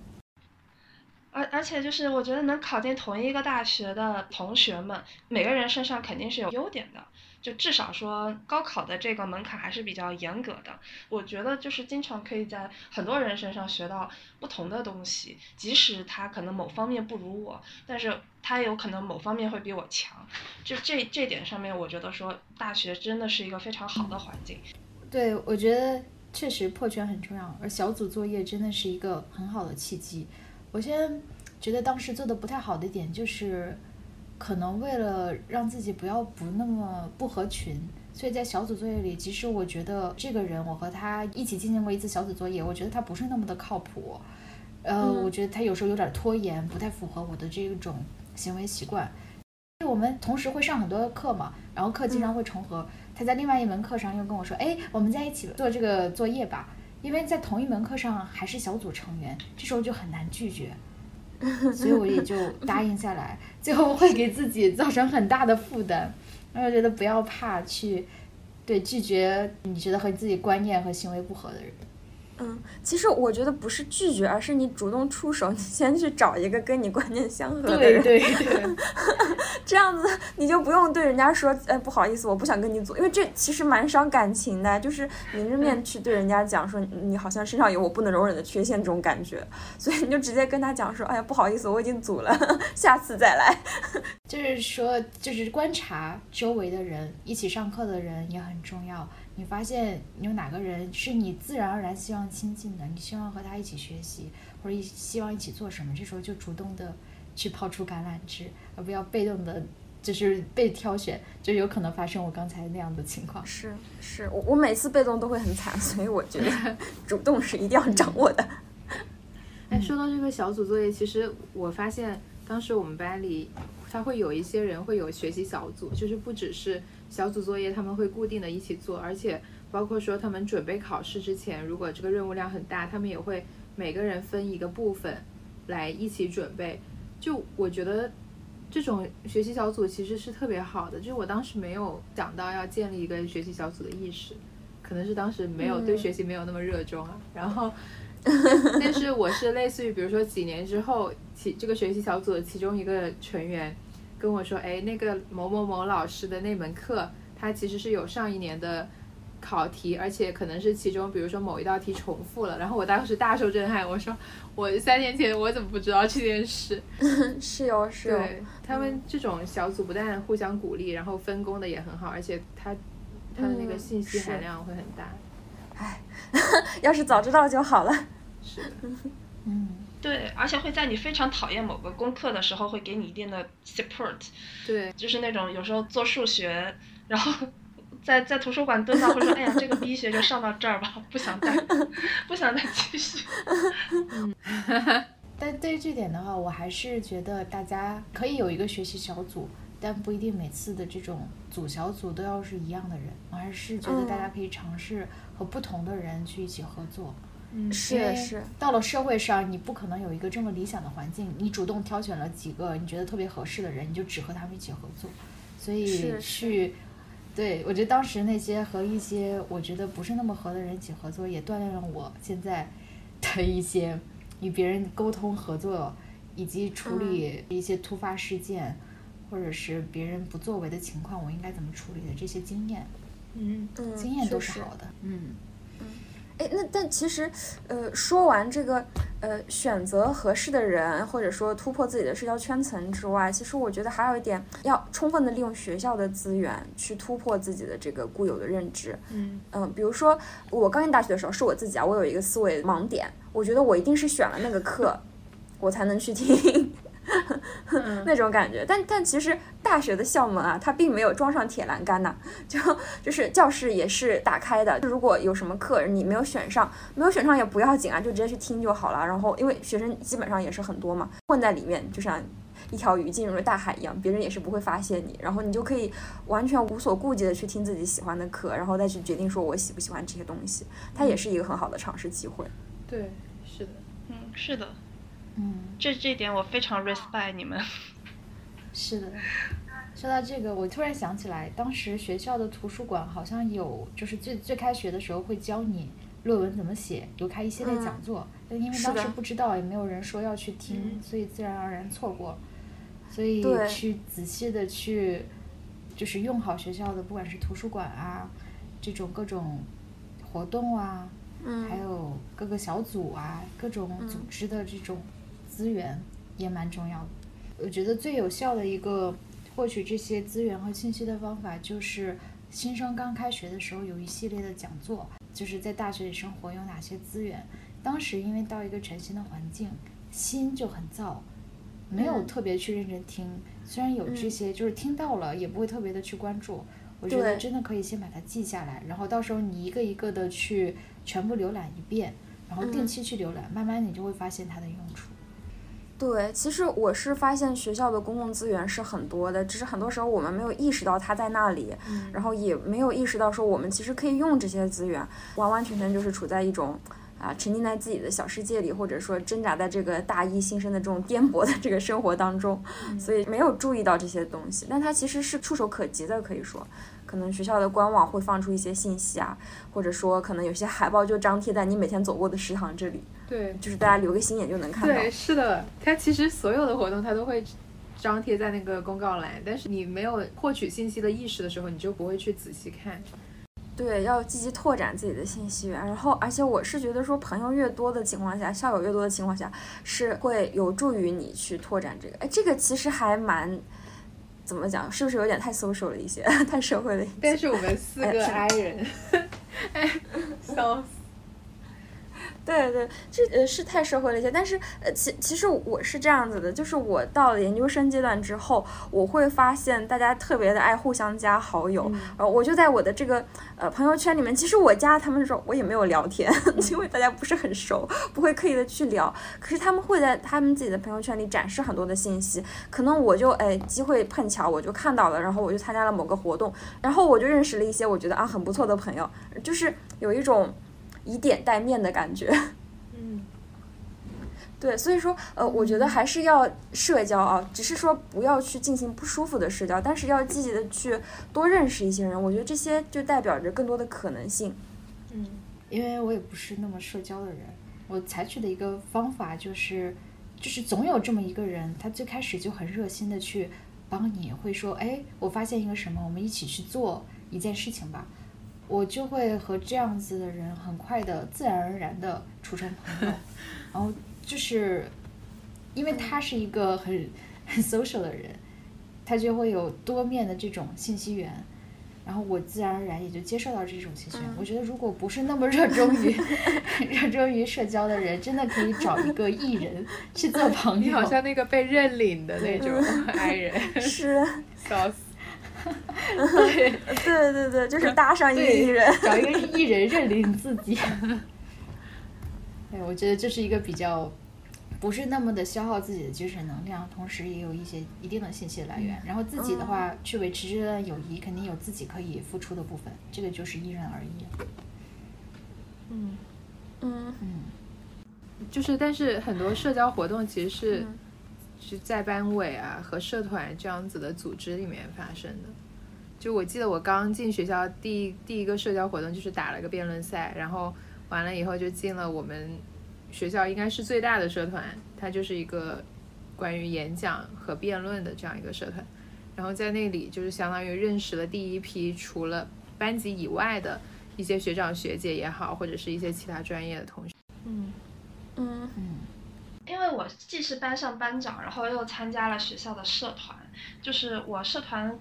而而且就是我觉得能考进同一个大学的同学们，每个人身上肯定是有优点的。就至少说，高考的这个门槛还是比较严格的。我觉得就是经常可以在很多人身上学到不同的东西，即使他可能某方面不如我，但是他有可能某方面会比我强。就这这点上面，我觉得说大学真的是一个非常好的环境。对，我觉得确实破圈很重要，而小组作业真的是一个很好的契机。我现在觉得当时做的不太好的点就是。可能为了让自己不要不那么不合群，所以在小组作业里，即使我觉得这个人我和他一起进行过一次小组作业，我觉得他不是那么的靠谱，呃，我觉得他有时候有点拖延，不太符合我的这种行为习惯。我们同时会上很多课嘛，然后课经常会重合。他在另外一门课上又跟我说：“哎，我们在一起做这个作业吧。”因为在同一门课上还是小组成员，这时候就很难拒绝。所以我也就答应下来，最后会给自己造成很大的负担。我觉得不要怕去，对拒绝你觉得和你自己观念和行为不合的人。嗯，其实我觉得不是拒绝，而是你主动出手，你先去找一个跟你观念相合的人。对对对，[laughs] 这样子你就不用对人家说，哎，不好意思，我不想跟你组，因为这其实蛮伤感情的，就是明着面去对人家讲说，你好像身上有我不能容忍的缺陷这种感觉，所以你就直接跟他讲说，哎呀，不好意思，我已经组了，[laughs] 下次再来。就是说，就是观察周围的人，一起上课的人也很重要。你发现有哪个人是你自然而然希望亲近的，你希望和他一起学习，或者一希望一起做什么，这时候就主动的去抛出橄榄枝，而不要被动的，就是被挑选，就有可能发生我刚才那样的情况。是是，我我每次被动都会很惨，[laughs] 所以我觉得主动是一定要掌握的。[laughs] 哎，说到这个小组作业，其实我发现当时我们班里，他会有一些人会有学习小组，就是不只是。小组作业他们会固定的一起做，而且包括说他们准备考试之前，如果这个任务量很大，他们也会每个人分一个部分来一起准备。就我觉得这种学习小组其实是特别好的，就是我当时没有想到要建立一个学习小组的意识，可能是当时没有对学习没有那么热衷啊。然后，[laughs] 但是我是类似于比如说几年之后，其这个学习小组的其中一个成员。跟我说，哎，那个某某某老师的那门课，他其实是有上一年的考题，而且可能是其中，比如说某一道题重复了，然后我当时大受震撼，我说我三年前我怎么不知道这件事？[laughs] 是哟是哟，他们这种小组不但互相鼓励，然后分工的也很好，而且他他的那个信息含量会很大。唉，[laughs] 要是早知道就好了。是的，[laughs] 嗯，对，而且会在你非常讨厌某个功课的时候，会给你一定的 support。对，就是那种有时候做数学，然后。[laughs] 在在图书馆蹲到，会说：“哎呀，这个 B 学就上到这儿吧，不想再，[laughs] 不想再继续。”嗯，但对于这点的话，我还是觉得大家可以有一个学习小组，但不一定每次的这种组小组都要是一样的人。我还是觉得大家可以尝试和不同的人去一起合作。嗯，是是。到了社会上，你不可能有一个这么理想的环境，你主动挑选了几个你觉得特别合适的人，你就只和他们一起合作。所以去。对，我觉得当时那些和一些我觉得不是那么合的人一起合作，也锻炼了我现在的一些与别人沟通合作，以及处理一些突发事件，或者是别人不作为的情况，我应该怎么处理的这些经验。嗯，经验都是好的。嗯。哎，那但其实，呃，说完这个，呃，选择合适的人，或者说突破自己的社交圈层之外，其实我觉得还有一点，要充分的利用学校的资源去突破自己的这个固有的认知。嗯嗯，比如说我刚进大学的时候，是我自己啊，我有一个思维盲点，我觉得我一定是选了那个课，我才能去听。[laughs] 那种感觉，但但其实大学的校门啊，它并没有装上铁栏杆呐，[laughs] 就就是教室也是打开的。如果有什么课你没有选上，没有选上也不要紧啊，就直接去听就好了。然后因为学生基本上也是很多嘛，混在里面就像一条鱼进入了大海一样，别人也是不会发现你。然后你就可以完全无所顾忌的去听自己喜欢的课，然后再去决定说我喜不喜欢这些东西。它也是一个很好的尝试机会。对，是的，嗯，是的。嗯，这这点我非常 respect 你们。是的，说到这个，我突然想起来，当时学校的图书馆好像有，就是最最开学的时候会教你论文怎么写，有开一系列讲座。但因为当时不知道，也没有人说要去听，所以自然而然错过。所以去仔细的去，就是用好学校的，不管是图书馆啊，这种各种活动啊，还有各个小组啊，各种组织的这种。资源也蛮重要的。我觉得最有效的一个获取这些资源和信息的方法，就是新生刚开学的时候有一系列的讲座，就是在大学里生活有哪些资源。当时因为到一个全新的环境，心就很燥，没有特别去认真听。虽然有这些，就是听到了，也不会特别的去关注。我觉得真的可以先把它记下来，然后到时候你一个一个的去全部浏览一遍，然后定期去浏览，慢慢你就会发现它的用处。对，其实我是发现学校的公共资源是很多的，只是很多时候我们没有意识到它在那里，然后也没有意识到说我们其实可以用这些资源，完完全全就是处在一种啊沉浸在自己的小世界里，或者说挣扎在这个大一新生的这种颠簸的这个生活当中，[laughs] 所以没有注意到这些东西，但它其实是触手可及的，可以说。可能学校的官网会放出一些信息啊，或者说可能有些海报就张贴在你每天走过的食堂这里。对，就是大家留个心眼就能看到。对，是的，它其实所有的活动它都会张贴在那个公告栏，但是你没有获取信息的意识的时候，你就不会去仔细看。对，要积极拓展自己的信息源。然后，而且我是觉得说，朋友越多的情况下，校友越多的情况下，是会有助于你去拓展这个。哎，这个其实还蛮。怎么讲？是不是有点太 social 了一些，[laughs] 太社会了一些？但是我们四个 I 人，[laughs] 哎，笑死。对对，这呃是太社会了一些，但是呃其其实我是这样子的，就是我到了研究生阶段之后，我会发现大家特别的爱互相加好友，呃我就在我的这个呃朋友圈里面，其实我加他们的时候我也没有聊天，[laughs] 因为大家不是很熟，不会刻意的去聊，可是他们会在他们自己的朋友圈里展示很多的信息，可能我就哎机会碰巧我就看到了，然后我就参加了某个活动，然后我就认识了一些我觉得啊很不错的朋友，就是有一种。以点带面的感觉，[laughs] 嗯，对，所以说，呃，我觉得还是要社交啊，只是说不要去进行不舒服的社交，但是要积极的去多认识一些人，我觉得这些就代表着更多的可能性。嗯，因为我也不是那么社交的人，我采取的一个方法就是，就是总有这么一个人，他最开始就很热心的去帮你，会说，哎，我发现一个什么，我们一起去做一件事情吧。我就会和这样子的人很快的、自然而然的处成朋友，[laughs] 然后就是因为他是一个很很 social 的人，他就会有多面的这种信息源。然后我自然而然也就接受到这种信息源。我觉得如果不是那么热衷于 [laughs] 热衷于社交的人，真的可以找一个艺人去做朋友。你好像那个被认领的那种爱人，[laughs] 是笑死。对对对对，就是搭上一个艺人，找一个艺人认领自己。[laughs] 哎，我觉得这是一个比较。不是那么的消耗自己的精神能量，同时也有一些一定的信息来源。然后自己的话，去维持这段友谊，肯定有自己可以付出的部分，这个就是因人而异。嗯嗯嗯，就是，但是很多社交活动其实是是在班委啊和社团这样子的组织里面发生的。就我记得我刚进学校第第一个社交活动就是打了个辩论赛，然后完了以后就进了我们。学校应该是最大的社团，它就是一个关于演讲和辩论的这样一个社团。然后在那里就是相当于认识了第一批除了班级以外的一些学长学姐也好，或者是一些其他专业的同学。嗯嗯嗯。因为我既是班上班长，然后又参加了学校的社团，就是我社团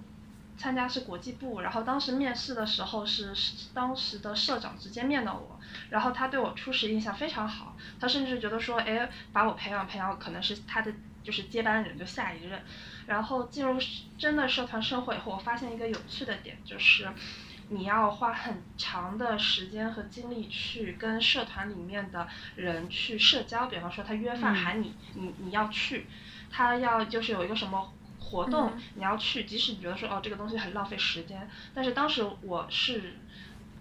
参加是国际部，然后当时面试的时候是当时的社长直接面到我。然后他对我初始印象非常好，他甚至觉得说，哎，把我培养培养，可能是他的就是接班人，就下一任。然后进入真的社团生活以后，我发现一个有趣的点，就是你要花很长的时间和精力去跟社团里面的人去社交，比方说他约饭喊你，你你要去，他要就是有一个什么活动你要去，即使你觉得说哦这个东西很浪费时间，但是当时我是。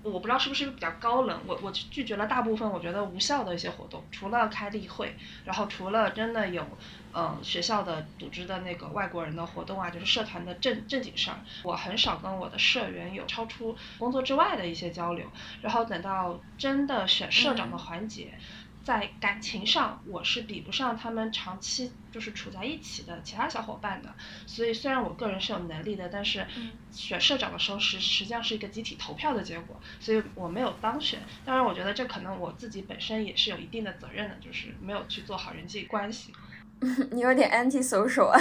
我不知道是不是比较高冷，我我拒绝了大部分我觉得无效的一些活动，除了开例会，然后除了真的有，嗯学校的组织的那个外国人的活动啊，就是社团的正正经事儿，我很少跟我的社员有超出工作之外的一些交流，然后等到真的选社长的环节。在感情上，我是比不上他们长期就是处在一起的其他小伙伴的。所以虽然我个人是有能力的，但是选社长的时候实实际上是一个集体投票的结果，所以我没有当选。当然，我觉得这可能我自己本身也是有一定的责任的，就是没有去做好人际关系。[laughs] 你有点 anti social 啊。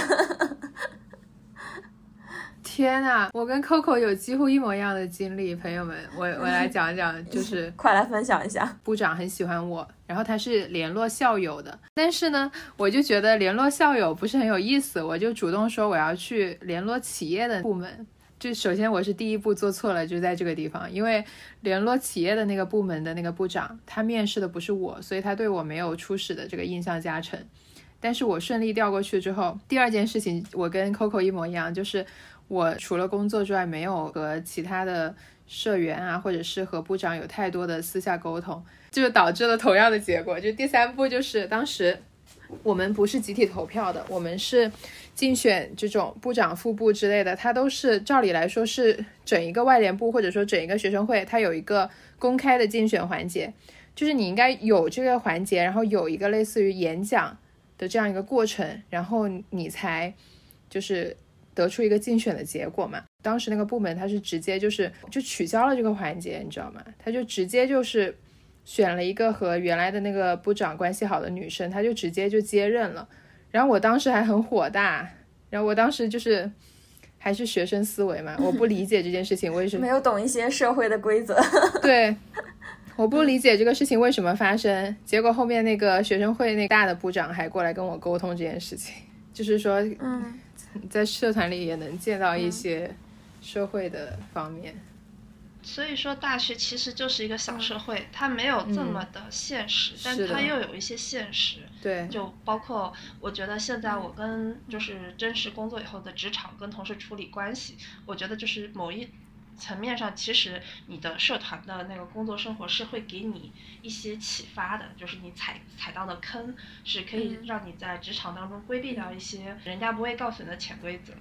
天呐，我跟 Coco 有几乎一模一样的经历，朋友们，我我来讲讲，就是 [laughs] 快来分享一下。部长很喜欢我，然后他是联络校友的，但是呢，我就觉得联络校友不是很有意思，我就主动说我要去联络企业的部门。就首先我是第一步做错了，就在这个地方，因为联络企业的那个部门的那个部长，他面试的不是我，所以他对我没有初始的这个印象加成。但是我顺利调过去之后，第二件事情我跟 Coco 一模一样，就是。我除了工作之外，没有和其他的社员啊，或者是和部长有太多的私下沟通，就导致了同样的结果。就第三步，就是当时我们不是集体投票的，我们是竞选这种部长、副部之类的，它都是照理来说是整一个外联部或者说整一个学生会，它有一个公开的竞选环节，就是你应该有这个环节，然后有一个类似于演讲的这样一个过程，然后你才就是。得出一个竞选的结果嘛？当时那个部门他是直接就是就取消了这个环节，你知道吗？他就直接就是选了一个和原来的那个部长关系好的女生，他就直接就接任了。然后我当时还很火大，然后我当时就是还是学生思维嘛，我不理解这件事情为什么没有懂一些社会的规则。对，我不理解这个事情为什么发生。结果后面那个学生会那大的部长还过来跟我沟通这件事情，就是说，嗯。在社团里也能见到一些社会的方面，所以说大学其实就是一个小社会，它没有这么的现实，但它又有一些现实。对，就包括我觉得现在我跟就是真实工作以后的职场跟同事处理关系，我觉得就是某一。层面上，其实你的社团的那个工作生活是会给你一些启发的，就是你踩踩到的坑，是可以让你在职场当中规避掉一些人家不会告诉你的潜规则。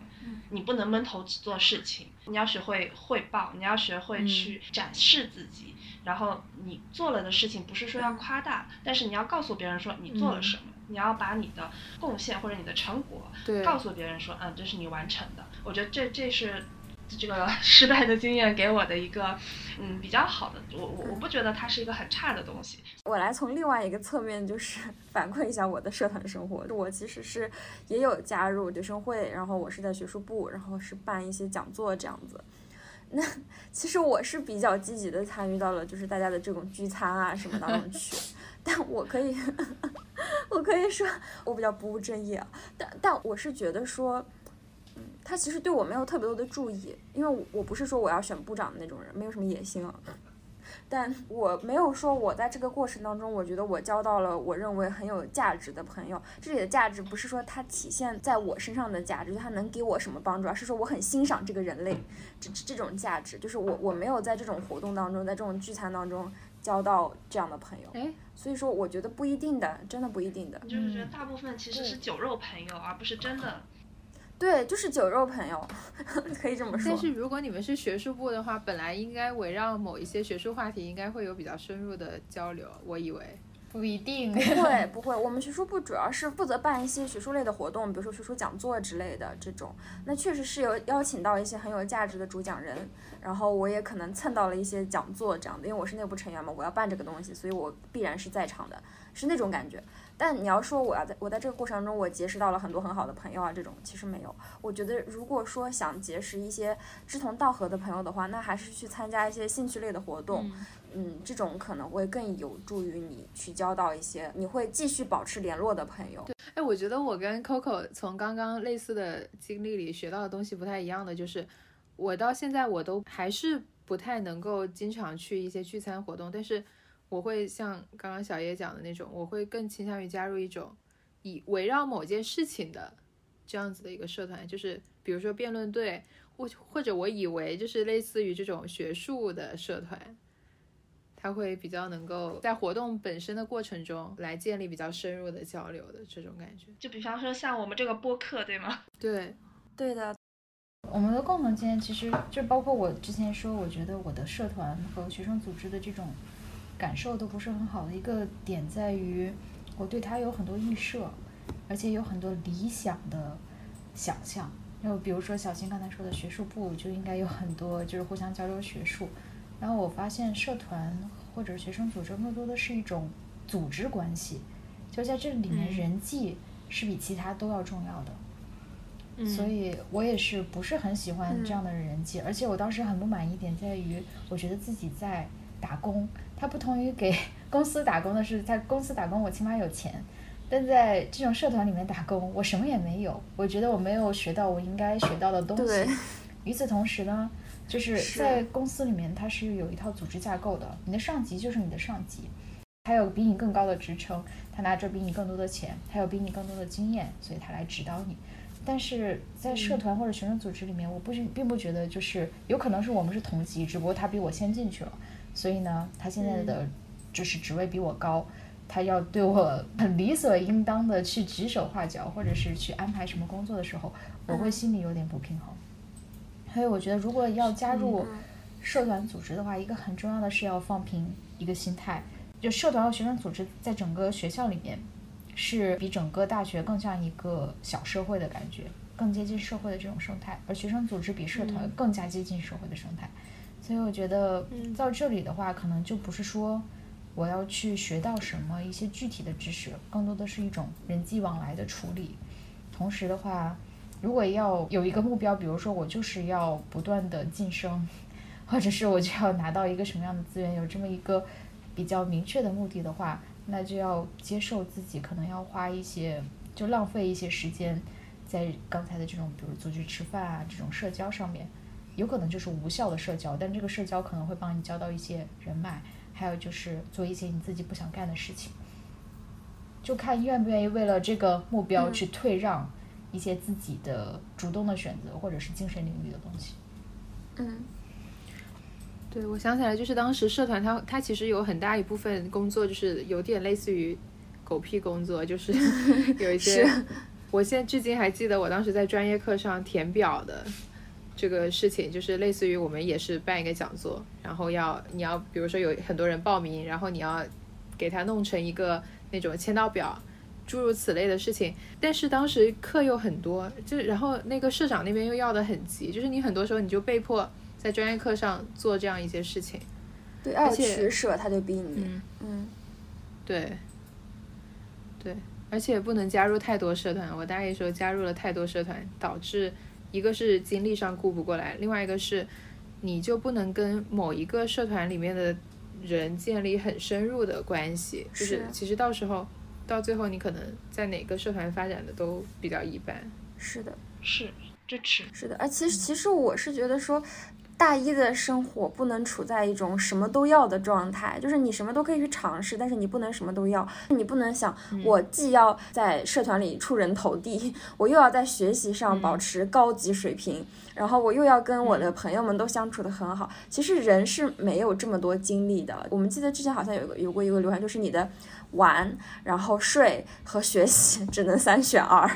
你不能闷头只做事情，你要学会汇报，你要学会去展示自己。然后你做了的事情，不是说要夸大，但是你要告诉别人说你做了什么，你要把你的贡献或者你的成果告诉别人说，嗯，这是你完成的。我觉得这这是。这个失败的经验给我的一个嗯比较好的，我我我不觉得它是一个很差的东西。我来从另外一个侧面就是 [laughs] 反馈一下我的社团生活，我其实是也有加入学生会，然后我是在学术部，然后是办一些讲座这样子。那其实我是比较积极的参与到了就是大家的这种聚餐啊什么当中去，[laughs] 但我可以 [laughs] 我可以说我比较不务正业啊，但但我是觉得说。他其实对我没有特别多的注意，因为我不是说我要选部长的那种人，没有什么野心啊。但我没有说我在这个过程当中，我觉得我交到了我认为很有价值的朋友。这里的价值不是说它体现在我身上的价值，它能给我什么帮助，而是说我很欣赏这个人类这这种价值。就是我我没有在这种活动当中，在这种聚餐当中交到这样的朋友。哎，所以说我觉得不一定的，真的不一定的。就是觉得大部分其实是酒肉朋友，而不是真的。对，就是酒肉朋友，[laughs] 可以这么说。但是如果你们是学术部的话，本来应该围绕某一些学术话题，应该会有比较深入的交流。我以为不一定，不会不会。我们学术部主要是负责办一些学术类的活动，比如说学术讲座之类的这种。那确实是有邀请到一些很有价值的主讲人，然后我也可能蹭到了一些讲座这样的，因为我是内部成员嘛，我要办这个东西，所以我必然是在场的，是那种感觉。但你要说我要在我在这个过程中我结识到了很多很好的朋友啊，这种其实没有。我觉得如果说想结识一些志同道合的朋友的话，那还是去参加一些兴趣类的活动，嗯，这种可能会更有助于你去交到一些你会继续保持联络的朋友。对，哎，我觉得我跟 Coco 从刚刚类似的经历里学到的东西不太一样的，就是我到现在我都还是不太能够经常去一些聚餐活动，但是。我会像刚刚小叶讲的那种，我会更倾向于加入一种以围绕某件事情的这样子的一个社团，就是比如说辩论队，或或者我以为就是类似于这种学术的社团，它会比较能够在活动本身的过程中来建立比较深入的交流的这种感觉。就比方说像我们这个播客，对吗？[laughs] 对，对的。我们的共同经验其实就包括我之前说，我觉得我的社团和学生组织的这种。感受都不是很好的一个点在于，我对他有很多预设，而且有很多理想的想象。就比如说小新刚才说的学术部就应该有很多就是互相交流学术，然后我发现社团或者学生组织更多的是一种组织关系，就在这里面人际是比其他都要重要的。所以我也是不是很喜欢这样的人际，而且我当时很不满意点在于，我觉得自己在打工。它不同于给 [laughs] 公司打工的是，在公司打工我起码有钱，但在这种社团里面打工，我什么也没有。我觉得我没有学到我应该学到的东西。与此同时呢，就是在公司里面，它是有一套组织架构的，你的上级就是你的上级，还有比你更高的职称，他拿着比你更多的钱，还有比你更多的经验，所以他来指导你。但是在社团或者学生组织里面，我不并不觉得就是有可能是我们是同级，只不过他比我先进去了。所以呢，他现在的就是职位比我高，他要对我很理所应当的去指手画脚，或者是去安排什么工作的时候，我会心里有点不平衡。所以我觉得，如果要加入社团组织的话，一个很重要的是要放平一个心态。就社团和学生组织在整个学校里面，是比整个大学更像一个小社会的感觉，更接近社会的这种生态，而学生组织比社团更加接近社会的生态。所以我觉得到这里的话，可能就不是说我要去学到什么一些具体的知识，更多的是一种人际往来的处理。同时的话，如果要有一个目标，比如说我就是要不断的晋升，或者是我就要拿到一个什么样的资源，有这么一个比较明确的目的的话，那就要接受自己可能要花一些，就浪费一些时间在刚才的这种，比如出去吃饭啊这种社交上面。有可能就是无效的社交，但这个社交可能会帮你交到一些人脉，还有就是做一些你自己不想干的事情，就看愿不愿意为了这个目标去退让一些自己的主动的选择或者是精神领域的东西。嗯，对，我想起来，就是当时社团它它其实有很大一部分工作就是有点类似于狗屁工作，就是 [laughs] 有一些，我现在至今还记得我当时在专业课上填表的。这个事情就是类似于我们也是办一个讲座，然后要你要比如说有很多人报名，然后你要给他弄成一个那种签到表，诸如此类的事情。但是当时课又很多，就然后那个社长那边又要的很急，就是你很多时候你就被迫在专业课上做这样一些事情。对，而且取舍他就逼你。嗯嗯，对，对，而且不能加入太多社团。我大一时候加入了太多社团，导致一个是精力上顾不过来，另外一个是你就不能跟某一个社团里面的人建立很深入的关系。就是是其实到时候到最后，你可能在哪个社团发展的都比较一般。是的，是支持。是的。而其实其实我是觉得说。大一的生活不能处在一种什么都要的状态，就是你什么都可以去尝试，但是你不能什么都要。你不能想我既要在社团里出人头地，我又要在学习上保持高级水平，然后我又要跟我的朋友们都相处得很好。其实人是没有这么多精力的。我们记得之前好像有个有过一个流传，就是你的玩，然后睡和学习 [laughs] 只能三选二。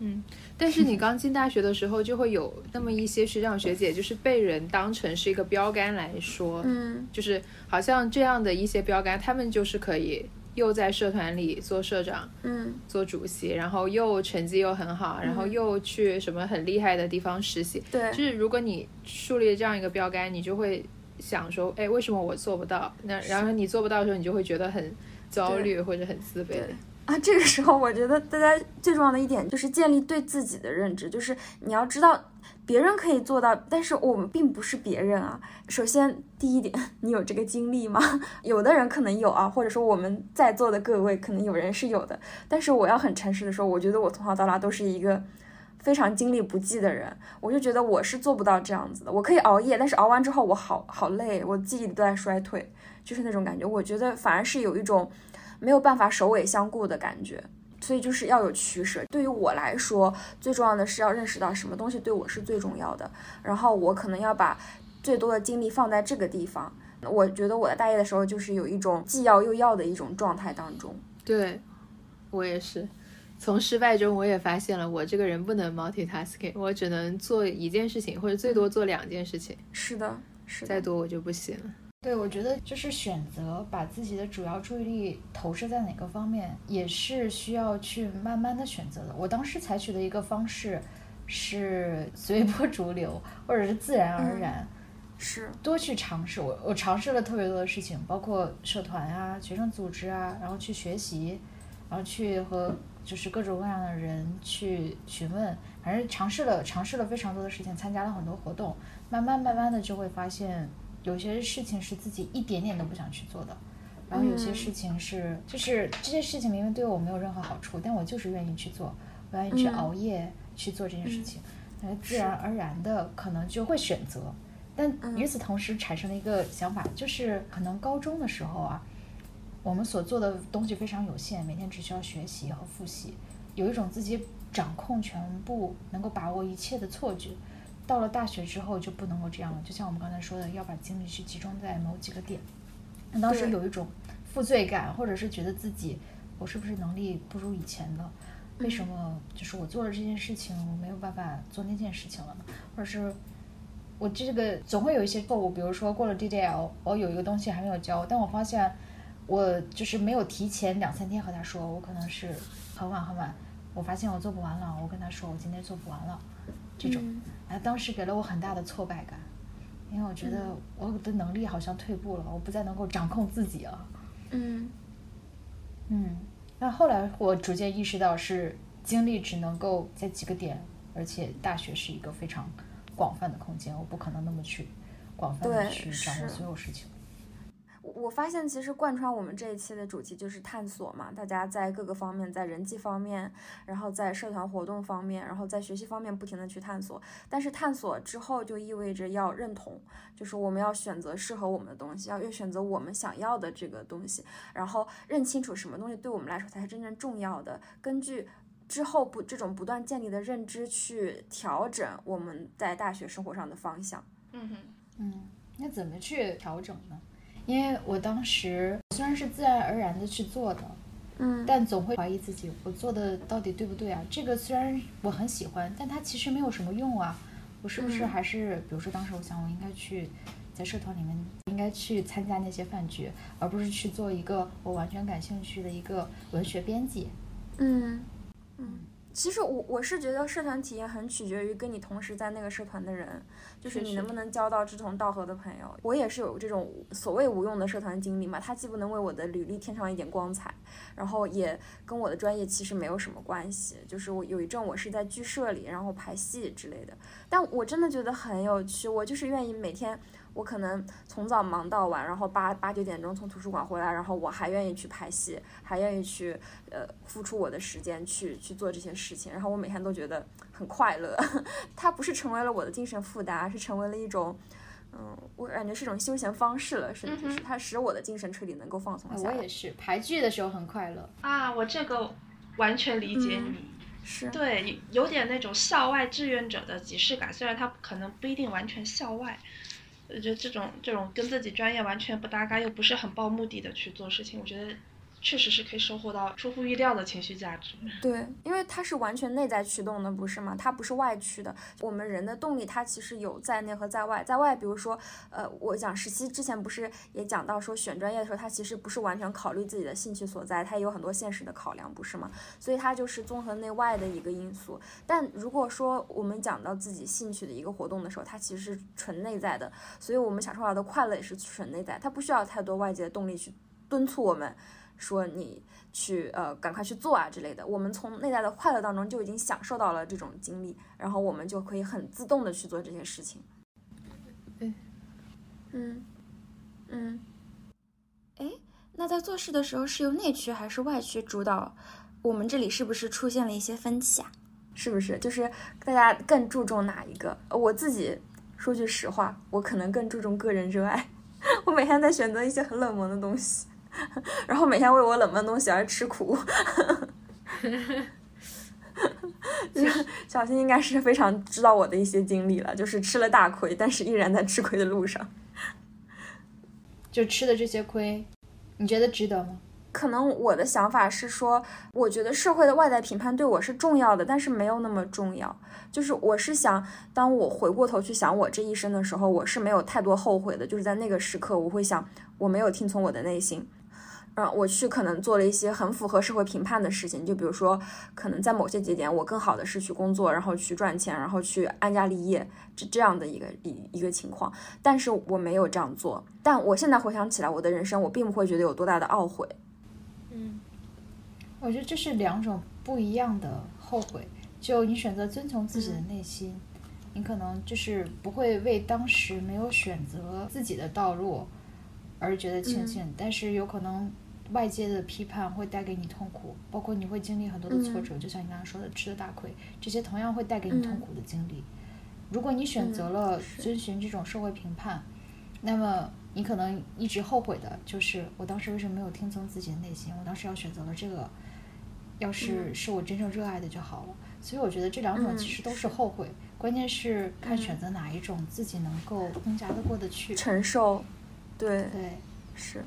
嗯。但是你刚进大学的时候，就会有那么一些学长学姐，就是被人当成是一个标杆来说，嗯，就是好像这样的一些标杆，他们就是可以又在社团里做社长，嗯，做主席，然后又成绩又很好，然后又去什么很厉害的地方实习，对，就是如果你树立这样一个标杆，你就会想说，哎，为什么我做不到？那然后你做不到的时候，你就会觉得很焦虑或者很自卑。啊，这个时候我觉得大家最重要的一点就是建立对自己的认知，就是你要知道别人可以做到，但是我们并不是别人啊。首先第一点，你有这个精力吗？[laughs] 有的人可能有啊，或者说我们在座的各位可能有人是有的，但是我要很诚实的说，我觉得我从小到大都是一个非常精力不济的人，我就觉得我是做不到这样子的。我可以熬夜，但是熬完之后我好好累，我记忆力都在衰退，就是那种感觉。我觉得反而是有一种。没有办法首尾相顾的感觉，所以就是要有取舍。对于我来说，最重要的是要认识到什么东西对我是最重要的，然后我可能要把最多的精力放在这个地方。我觉得我在大一的时候就是有一种既要又要的一种状态当中。对，我也是。从失败中，我也发现了我这个人不能 multitasking，我只能做一件事情，或者最多做两件事情。是的，是再多我就不行了。对，我觉得就是选择把自己的主要注意力投射在哪个方面，也是需要去慢慢的选择的。我当时采取的一个方式是 [laughs] 随波逐流，或者是自然而然，是多去尝试。我我尝试了特别多的事情，包括社团啊、学生组织啊，然后去学习，然后去和就是各种各样的人去询问，反正尝试了尝试了非常多的事情，参加了很多活动，慢慢慢慢的就会发现。有些事情是自己一点点都不想去做的，然后有些事情是，就是这些事情明明对我没有任何好处，但我就是愿意去做，我愿意去熬夜去做这件事情，那自然而然的可能就会选择。但与此同时产生了一个想法，就是可能高中的时候啊，我们所做的东西非常有限，每天只需要学习和复习，有一种自己掌控全部、能够把握一切的错觉。到了大学之后就不能够这样了，就像我们刚才说的，要把精力去集中在某几个点。那当时有一种负罪感，或者是觉得自己我是不是能力不如以前了？为什么就是我做了这件事情，我没有办法做那件事情了呢？或者是我这个总会有一些错误，比如说过了 DDL，我有一个东西还没有交，但我发现我就是没有提前两三天和他说，我可能是很晚很晚，我发现我做不完了，我跟他说我今天做不完了。这种，哎，当时给了我很大的挫败感，因为我觉得我的能力好像退步了，我不再能够掌控自己了。嗯，嗯，那后来我逐渐意识到，是精力只能够在几个点，而且大学是一个非常广泛的空间，我不可能那么去广泛的去掌握所有事情。我发现其实贯穿我们这一期的主题就是探索嘛，大家在各个方面，在人际方面，然后在社团活动方面，然后在学习方面不停的去探索。但是探索之后就意味着要认同，就是我们要选择适合我们的东西，要要选择我们想要的这个东西，然后认清楚什么东西对我们来说才是真正重要的。根据之后不这种不断建立的认知去调整我们在大学生活上的方向。嗯哼，嗯，那怎么去调整呢？因为我当时虽然是自然而然的去做的，嗯，但总会怀疑自己，我做的到底对不对啊？这个虽然我很喜欢，但它其实没有什么用啊。我是不是还是，比如说当时我想，我应该去在社团里面，应该去参加那些饭局，而不是去做一个我完全感兴趣的一个文学编辑。嗯嗯。其实我我是觉得社团体验很取决于跟你同时在那个社团的人，就是你能不能交到志同道合的朋友。我也是有这种所谓无用的社团经历嘛，它既不能为我的履历添上一点光彩，然后也跟我的专业其实没有什么关系。就是我有一阵我是在剧社里，然后排戏之类的，但我真的觉得很有趣，我就是愿意每天。我可能从早忙到晚，然后八八九点钟从图书馆回来，然后我还愿意去拍戏，还愿意去呃付出我的时间去去做这些事情，然后我每天都觉得很快乐。[laughs] 它不是成为了我的精神负担，而是成为了一种，嗯，我感觉是一种休闲方式了，甚至是它使我的精神彻底能够放松下来。我也是排剧的时候很快乐啊，我这个完全理解你，是对，有点那种校外志愿者的即视感，虽然它可能不一定完全校外。我觉得这种这种跟自己专业完全不搭嘎，又不是很抱目的的去做事情，我觉得。确实是可以收获到出乎意料的情绪价值。对，因为它是完全内在驱动的，不是吗？它不是外驱的。我们人的动力，它其实有在内和在外。在外，比如说，呃，我讲实习之前不是也讲到说，选专业的时候，它其实不是完全考虑自己的兴趣所在，它也有很多现实的考量，不是吗？所以它就是综合内外的一个因素。但如果说我们讲到自己兴趣的一个活动的时候，它其实是纯内在的，所以我们享受到的快乐也是纯内在，它不需要太多外界的动力去敦促我们。说你去呃赶快去做啊之类的，我们从内在的快乐当中就已经享受到了这种经历，然后我们就可以很自动的去做这些事情。嗯嗯嗯，哎，那在做事的时候是由内驱还是外驱主导？我们这里是不是出现了一些分歧啊？是不是？就是大家更注重哪一个？我自己说句实话，我可能更注重个人热爱，[laughs] 我每天在选择一些很冷门的东西。然后每天为我冷门东西而吃苦，[laughs] 小新应该是非常知道我的一些经历了，就是吃了大亏，但是依然在吃亏的路上。就吃的这些亏，你觉得值得吗？可能我的想法是说，我觉得社会的外在评判对我是重要的，但是没有那么重要。就是我是想，当我回过头去想我这一生的时候，我是没有太多后悔的。就是在那个时刻，我会想，我没有听从我的内心。嗯，我去可能做了一些很符合社会评判的事情，就比如说，可能在某些节点，我更好的是去工作，然后去赚钱，然后去安家立业，这这样的一个一一个情况。但是我没有这样做。但我现在回想起来，我的人生，我并不会觉得有多大的懊悔。嗯，我觉得这是两种不一样的后悔。就你选择遵从自己的内心，你可能就是不会为当时没有选择自己的道路而觉得庆幸，但是有可能。外界的批判会带给你痛苦，包括你会经历很多的挫折，就像你刚刚说的吃的大亏，这些同样会带给你痛苦的经历。如果你选择了遵循这种社会评判，那么你可能一直后悔的就是我当时为什么没有听从自己的内心？我当时要选择了这个，要是是我真正热爱的就好了。所以我觉得这两种其实都是后悔，关键是看选择哪一种自己能够更加的过得去承受。对对是。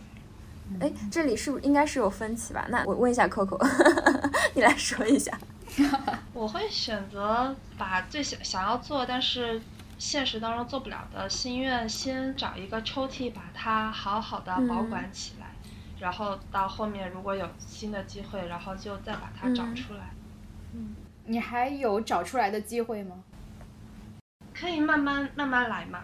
哎，这里是不是应该是有分歧吧？那我问一下 Coco，[laughs] 你来说一下。[laughs] 我会选择把最想想要做，但是现实当中做不了的心愿，先找一个抽屉，把它好好的保管起来，然后到后面如果有新的机会，然后就再把它找出来。嗯，你还有找出来的机会吗？可以慢慢慢慢来嘛。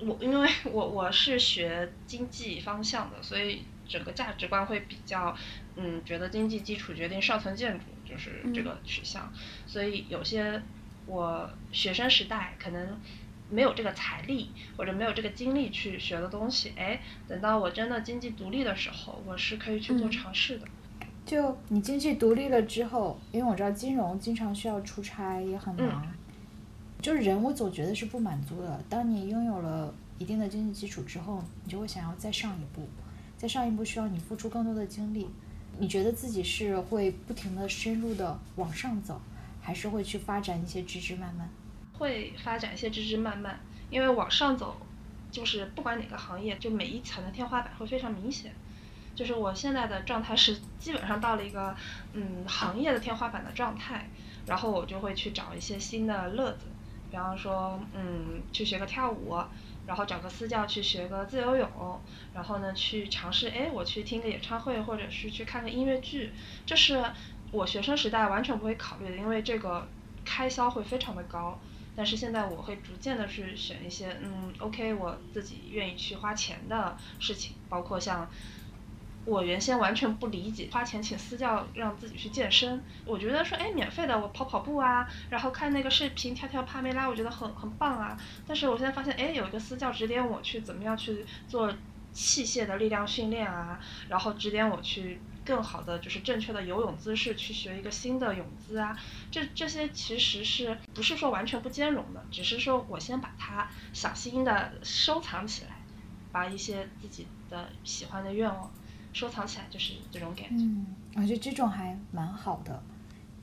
我因为我我是学经济方向的，所以。整个价值观会比较，嗯，觉得经济基础决定上层建筑，就是这个取向。所以有些我学生时代可能没有这个财力或者没有这个精力去学的东西，哎，等到我真的经济独立的时候，我是可以去做尝试的。就你经济独立了之后，因为我知道金融经常需要出差，也很忙。就是人，我总觉得是不满足的。当你拥有了一定的经济基础之后，你就会想要再上一步。在上一步需要你付出更多的精力，你觉得自己是会不停的深入的往上走，还是会去发展一些枝枝蔓蔓？会发展一些枝枝蔓蔓，因为往上走，就是不管哪个行业，就每一层的天花板会非常明显。就是我现在的状态是基本上到了一个嗯行业的天花板的状态，然后我就会去找一些新的乐子，比方说嗯去学个跳舞。然后找个私教去学个自由泳，然后呢去尝试，哎，我去听个演唱会，或者是去看个音乐剧，这是我学生时代完全不会考虑的，因为这个开销会非常的高。但是现在我会逐渐的去选一些，嗯，OK，我自己愿意去花钱的事情，包括像我原先完全不理解花钱请私教让自己去健身，我觉得说，哎，免费的我跑跑步啊，然后看那个视频跳跳帕梅拉，我觉得很很棒啊。但是我现在发现，哎，有一个私教指点我去怎么样去做器械的力量训练啊，然后指点我去。更好的就是正确的游泳姿势，去学一个新的泳姿啊，这这些其实是不是说完全不兼容的，只是说我先把它小心的收藏起来，把一些自己的喜欢的愿望收藏起来，就是这种感觉。嗯，我觉得这种还蛮好的，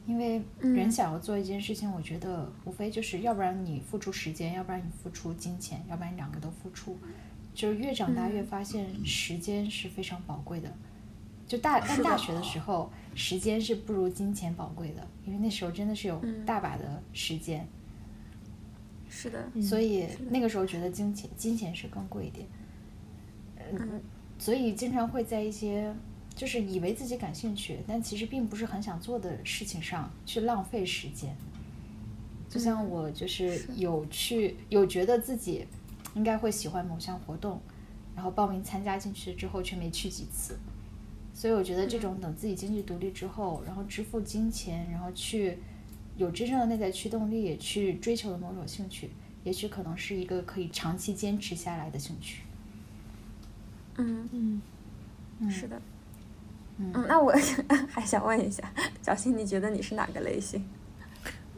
因为人想要做一件事情，我觉得无非就是要不然你付出时间，要不然你付出金钱，要不然你两个都付出，就是越长大越发现时间是非常宝贵的。就大上大学的时候，时间是不如金钱宝贵的，因为那时候真的是有大把的时间。是的。所以那个时候觉得金钱金钱是更贵一点。嗯。所以经常会在一些就是以为自己感兴趣，但其实并不是很想做的事情上去浪费时间。就像我就是有去有觉得自己应该会喜欢某项活动，然后报名参加进去之后却没去几次。所以我觉得这种等自己经济独立之后，然后支付金钱，然后去有真正的内在驱动力去追求的某种兴趣，也许可能是一个可以长期坚持下来的兴趣。嗯嗯，是的。嗯，那我 [laughs] 还想问一下，小新，你觉得你是哪个类型？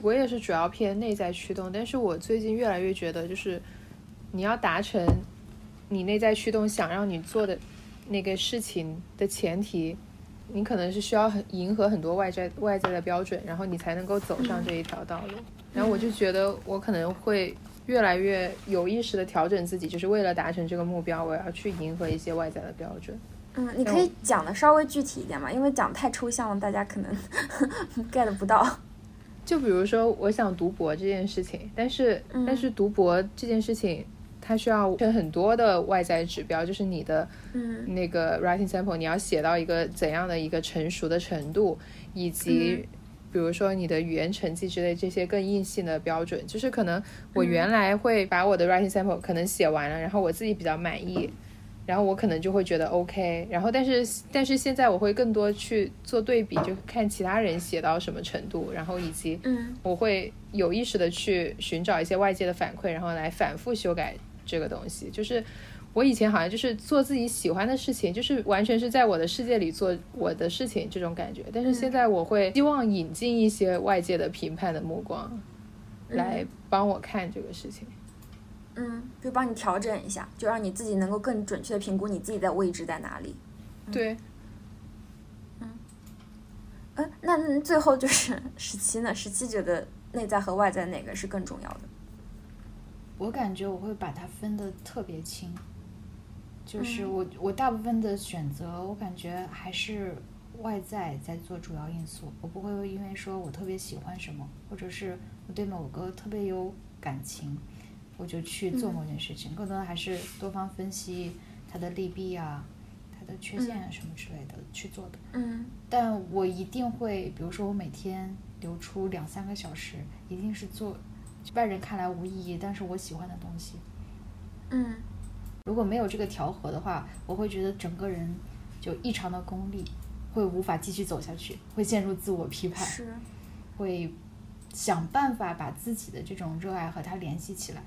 我也是主要偏内在驱动，但是我最近越来越觉得，就是你要达成你内在驱动想让你做的。那个事情的前提，你可能是需要很迎合很多外在外在的标准，然后你才能够走上这一条道路。然后我就觉得我可能会越来越有意识的调整自己，就是为了达成这个目标，我要去迎合一些外在的标准。嗯，你可以讲的稍微具体一点嘛，因为讲太抽象了，大家可能 get [laughs] [laughs] 不到。就比如说，我想读博这件事情，但是但是读博这件事情。它需要很多的外在指标，就是你的那个 writing sample，你要写到一个怎样的一个成熟的程度，以及比如说你的语言成绩之类这些更硬性的标准。就是可能我原来会把我的 writing sample 可能写完了，然后我自己比较满意，然后我可能就会觉得 OK。然后但是但是现在我会更多去做对比，就看其他人写到什么程度，然后以及我会有意识的去寻找一些外界的反馈，然后来反复修改。这个东西就是我以前好像就是做自己喜欢的事情，就是完全是在我的世界里做我的事情这种感觉。但是现在我会希望引进一些外界的评判的目光，来帮我看这个事情。嗯，就帮你调整一下，就让你自己能够更准确的评估你自己的位置在哪里。对。嗯。嗯，那最后就是 [laughs] 十七呢？十七觉得内在和外在哪个是更重要的？我感觉我会把它分得特别清，就是我我大部分的选择，我感觉还是外在在做主要因素。我不会因为说我特别喜欢什么，或者是我对某个特别有感情，我就去做某件事情。更多的还是多方分析它的利弊啊，它的缺陷啊什么之类的去做的。嗯。但我一定会，比如说我每天留出两三个小时，一定是做。外人看来无意义，但是我喜欢的东西。嗯，如果没有这个调和的话，我会觉得整个人就异常的功利，会无法继续走下去，会陷入自我批判，是，会想办法把自己的这种热爱和它联系起来。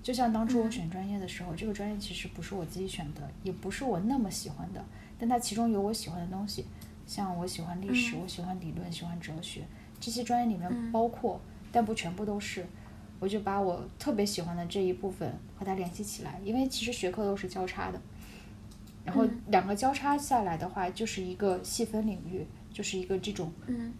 就像当初我选专业的时候，这个专业其实不是我自己选的，也不是我那么喜欢的，但它其中有我喜欢的东西，像我喜欢历史，我喜欢理论，喜欢哲学，这些专业里面包括，但不全部都是。我就把我特别喜欢的这一部分和它联系起来，因为其实学科都是交叉的，然后两个交叉下来的话，就是一个细分领域，就是一个这种嗯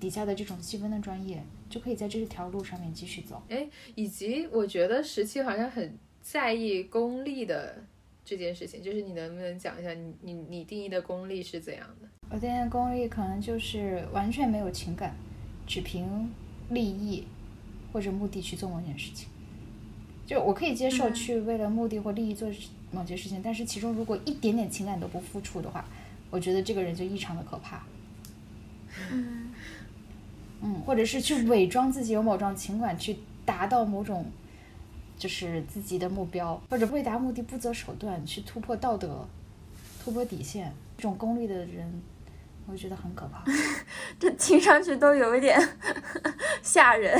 底下的这种细分的专业，就可以在这条路上面继续走。哎，以及我觉得十七好像很在意功利的这件事情，就是你能不能讲一下你你你定义的功利是怎样的？我定义的功利可能就是完全没有情感，只凭利益。或者目的去做某件事情，就我可以接受去为了目的或利益做某些事情，但是其中如果一点点情感都不付出的话，我觉得这个人就异常的可怕。嗯嗯，或者是去伪装自己有某种情感，去达到某种就是自己的目标，或者为达目的不择手段，去突破道德、突破底线，这种功利的人，我觉得很可怕。[laughs] 这听上去都有一点 [laughs] 吓人。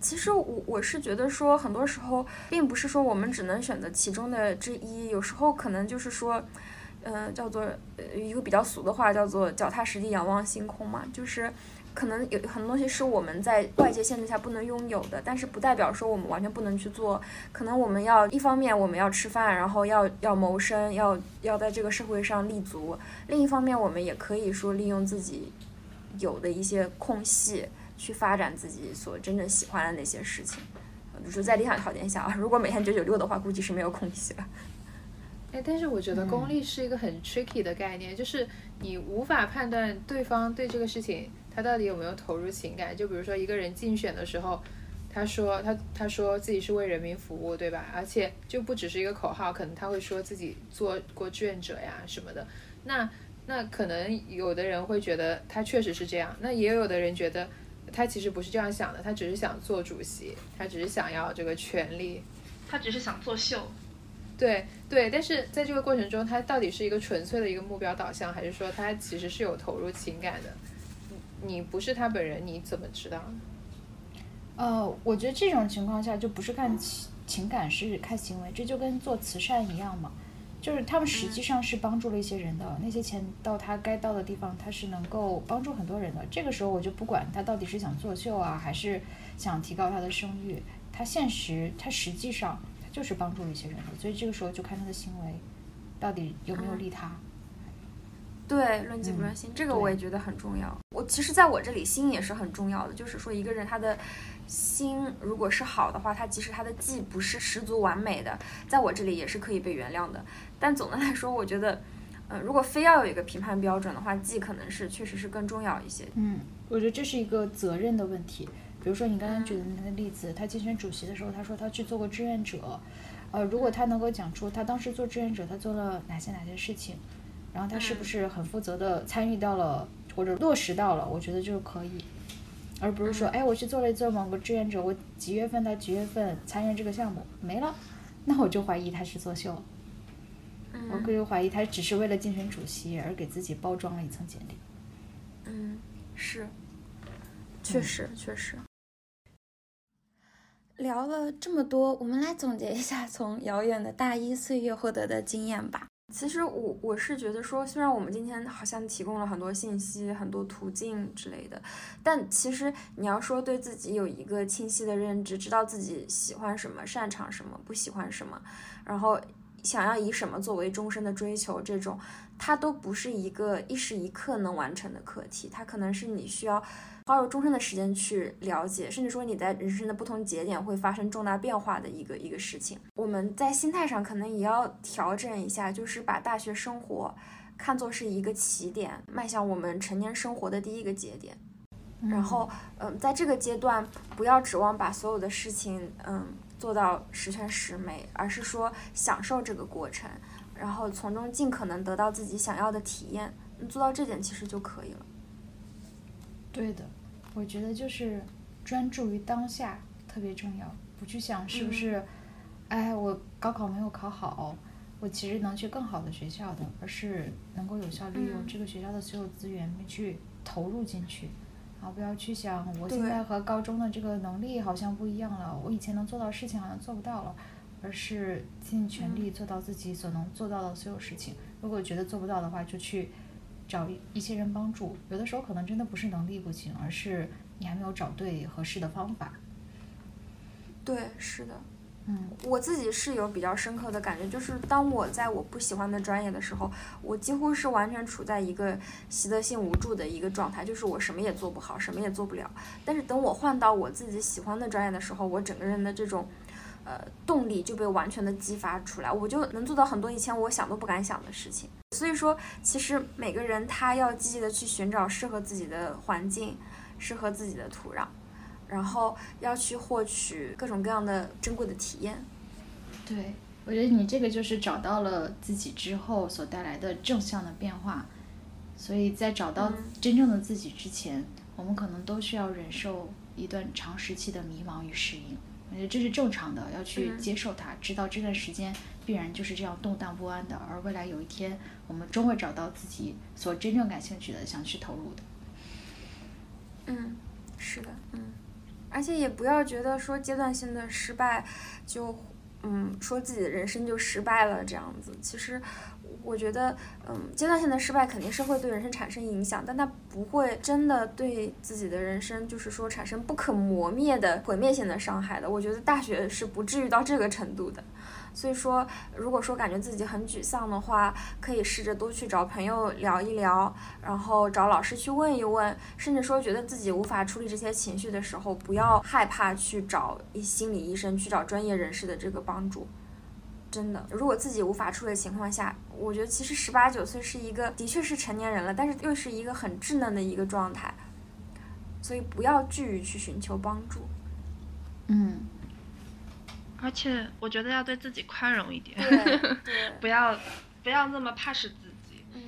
其实我我是觉得说，很多时候并不是说我们只能选择其中的之一，有时候可能就是说，嗯，叫做一个比较俗的话，叫做脚踏实地仰望星空嘛。就是可能有很多东西是我们在外界限制下不能拥有的，但是不代表说我们完全不能去做。可能我们要一方面我们要吃饭，然后要要谋生，要要在这个社会上立足；另一方面，我们也可以说利用自己有的一些空隙。去发展自己所真正喜欢的那些事情，比如说在理想条件下啊，[laughs] 如果每天九九六的话，估计是没有空隙了。[laughs] 哎，但是我觉得功利是一个很 tricky 的概念，就是你无法判断对方对这个事情他到底有没有投入情感。就比如说一个人竞选的时候，他说他他说自己是为人民服务，对吧？而且就不只是一个口号，可能他会说自己做过志愿者呀什么的。那那可能有的人会觉得他确实是这样，那也有的人觉得。他其实不是这样想的，他只是想做主席，他只是想要这个权利，他只是想作秀。对对，但是在这个过程中，他到底是一个纯粹的一个目标导向，还是说他其实是有投入情感的？你不是他本人，你怎么知道？呃，我觉得这种情况下就不是看情情感，是看行为，这就跟做慈善一样嘛。就是他们实际上是帮助了一些人的，那些钱到他该到的地方，他是能够帮助很多人的。这个时候我就不管他到底是想作秀啊，还是想提高他的声誉，他现实他实际上他就是帮助了一些人的，所以这个时候就看他的行为到底有没有利他。对，论迹不论心，这个我也觉得很重要。我其实在我这里，心也是很重要的。就是说，一个人他的心如果是好的话，他即使他的技不是十足完美的，在我这里也是可以被原谅的。但总的来说，我觉得，嗯，如果非要有一个评判标准的话，技可能是确实是更重要一些。嗯，我觉得这是一个责任的问题。比如说你刚刚举的那个例子，他竞选主席的时候，他说他去做过志愿者，呃，如果他能够讲出他当时做志愿者他做了哪些哪些事情。然后他是不是很负责的参与到了或者落实到了？我觉得就可以，而不是说，哎，我去做了一做某个志愿者，我几月份到几月份参与这个项目没了，那我就怀疑他是作秀。我个人怀疑他只是为了竞选主席而给自己包装了一层简历。嗯，是，确实确实。聊了这么多，我们来总结一下从遥远的大一岁月获得的经验吧。其实我我是觉得说，虽然我们今天好像提供了很多信息、很多途径之类的，但其实你要说对自己有一个清晰的认知，知道自己喜欢什么、擅长什么、不喜欢什么，然后想要以什么作为终身的追求，这种它都不是一个一时一刻能完成的课题，它可能是你需要。花有终身的时间去了解，甚至说你在人生的不同节点会发生重大变化的一个一个事情。我们在心态上可能也要调整一下，就是把大学生活看作是一个起点，迈向我们成年生活的第一个节点。然后，嗯，在这个阶段不要指望把所有的事情，嗯，做到十全十美，而是说享受这个过程，然后从中尽可能得到自己想要的体验。做到这点其实就可以了。对的。我觉得就是专注于当下特别重要，不去想是不是，哎，我高考没有考好，我其实能去更好的学校的，而是能够有效利用这个学校的所有资源去投入进去，啊，不要去想我现在和高中的这个能力好像不一样了，我以前能做到事情好像做不到了，而是尽全力做到自己所能做到的所有事情。如果觉得做不到的话，就去。找一些人帮助，有的时候可能真的不是能力不行，而是你还没有找对合适的方法。对，是的，嗯，我自己是有比较深刻的感觉，就是当我在我不喜欢的专业的时候，我几乎是完全处在一个习得性无助的一个状态，就是我什么也做不好，什么也做不了。但是等我换到我自己喜欢的专业的时候，我整个人的这种。呃，动力就被完全的激发出来，我就能做到很多以前我想都不敢想的事情。所以说，其实每个人他要积极的去寻找适合自己的环境，适合自己的土壤，然后要去获取各种各样的珍贵的体验。对，我觉得你这个就是找到了自己之后所带来的正向的变化。所以在找到真正的自己之前，我们可能都需要忍受一段长时期的迷茫与适应。我觉得这是正常的，要去接受它，知道这段时间必然就是这样动荡不安的。而未来有一天，我们终会找到自己所真正感兴趣的，想去投入的。嗯，是的，嗯，而且也不要觉得说阶段性的失败就，嗯，说自己的人生就失败了这样子。其实。我觉得，嗯，阶段性的失败肯定是会对人生产生影响，但它不会真的对自己的人生，就是说产生不可磨灭的毁灭性的伤害的。我觉得大学是不至于到这个程度的。所以说，如果说感觉自己很沮丧的话，可以试着多去找朋友聊一聊，然后找老师去问一问，甚至说觉得自己无法处理这些情绪的时候，不要害怕去找一心理医生，去找专业人士的这个帮助。真的，如果自己无法处理的情况下，我觉得其实十八九岁是一个的确是成年人了，但是又是一个很稚嫩的一个状态，所以不要惧于去寻求帮助。嗯，而且我觉得要对自己宽容一点，[laughs] 不要不要那么怕死。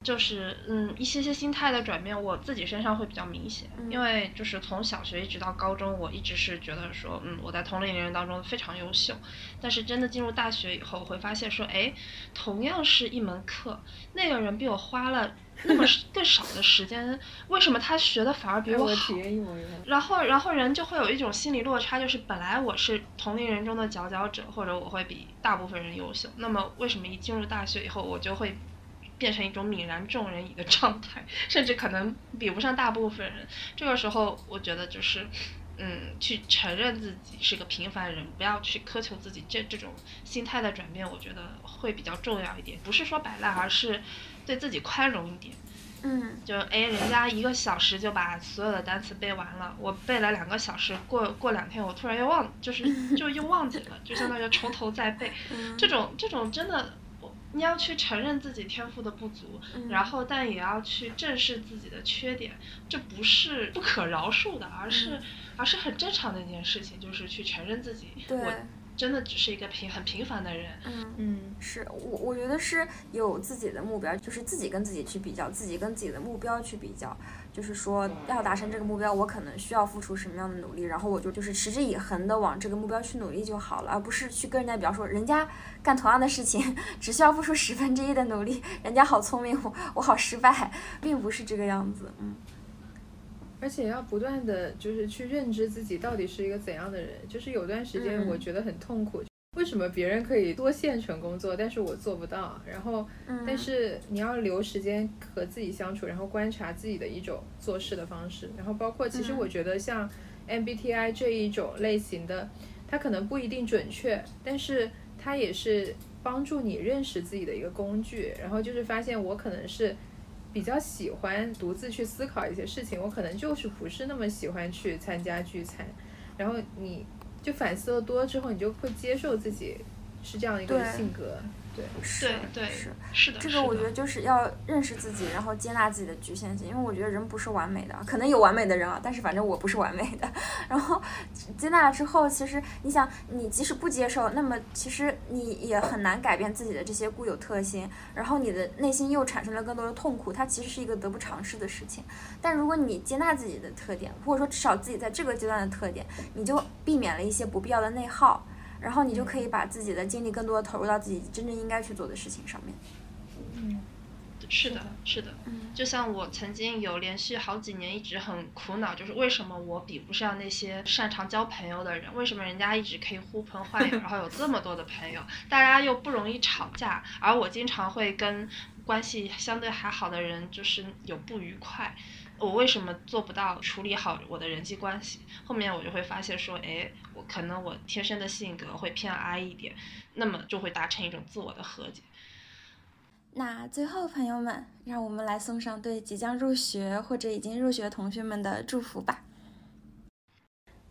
就是嗯，一些些心态的转变，我自己身上会比较明显，因为就是从小学一直到高中，我一直是觉得说，嗯，我在同龄人当中非常优秀，但是真的进入大学以后，会发现说，哎，同样是一门课，那个人比我花了那么更少的时间，为什么他学的反而比我好？然后，然后人就会有一种心理落差，就是本来我是同龄人中的佼佼者，或者我会比大部分人优秀，那么为什么一进入大学以后，我就会？变成一种泯然众人矣的状态，[laughs] 甚至可能比不上大部分人。这个时候，我觉得就是，嗯，去承认自己是个平凡人，不要去苛求自己，这这种心态的转变，我觉得会比较重要一点。不是说摆烂，而是对自己宽容一点。嗯，就哎，人家一个小时就把所有的单词背完了，我背了两个小时，过过两天我突然又忘，就是 [laughs] 就又忘记了，就相当于从头再背。这种这种真的。你要去承认自己天赋的不足，然后但也要去正视自己的缺点，这不是不可饶恕的，而是而是很正常的一件事情，就是去承认自己。我真的只是一个平很平凡的人。嗯嗯，是我我觉得是有自己的目标，就是自己跟自己去比较，自己跟自己的目标去比较。就是说，要达成这个目标，我可能需要付出什么样的努力，然后我就就是持之以恒的往这个目标去努力就好了，而不是去跟人家比较说，人家干同样的事情只需要付出十分之一的努力，人家好聪明，我我好失败，并不是这个样子，嗯。而且要不断的就是去认知自己到底是一个怎样的人，就是有段时间我觉得很痛苦。为什么别人可以多线程工作，但是我做不到？然后，但是你要留时间和自己相处，然后观察自己的一种做事的方式。然后包括，其实我觉得像 MBTI 这一种类型的，它可能不一定准确，但是它也是帮助你认识自己的一个工具。然后就是发现我可能是比较喜欢独自去思考一些事情，我可能就是不是那么喜欢去参加聚餐。然后你。就反思的多之后，你就会接受自己是这样一个性格。对，是对是是的，这个我觉得就是要认识自己，然后接纳自己的局限性。因为我觉得人不是完美的，可能有完美的人啊，但是反正我不是完美的。[laughs] 然后接纳了之后，其实你想，你即使不接受，那么其实你也很难改变自己的这些固有特性。然后你的内心又产生了更多的痛苦，它其实是一个得不偿失的事情。但如果你接纳自己的特点，或者说至少自己在这个阶段的特点，你就避免了一些不必要的内耗。然后你就可以把自己的精力更多的投入到自己真正应该去做的事情上面。嗯，是的，是的。嗯，就像我曾经有连续好几年一直很苦恼，就是为什么我比不上那些擅长交朋友的人？为什么人家一直可以呼朋唤友，[laughs] 然后有这么多的朋友，大家又不容易吵架，而我经常会跟关系相对还好的人就是有不愉快。我为什么做不到处理好我的人际关系？后面我就会发现说，哎，我可能我天生的性格会偏 I 一点，那么就会达成一种自我的和解。那最后，朋友们，让我们来送上对即将入学或者已经入学同学们的祝福吧。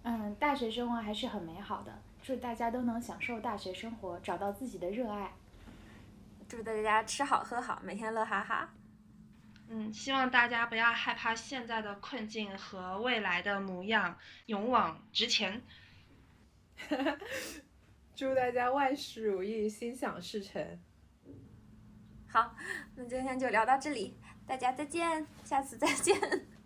嗯，大学生活还是很美好的，祝大家都能享受大学生活，找到自己的热爱。祝大家吃好喝好，每天乐哈哈。嗯，希望大家不要害怕现在的困境和未来的模样，勇往直前。[laughs] 祝大家万事如意，心想事成。好，那今天就聊到这里，大家再见，下次再见。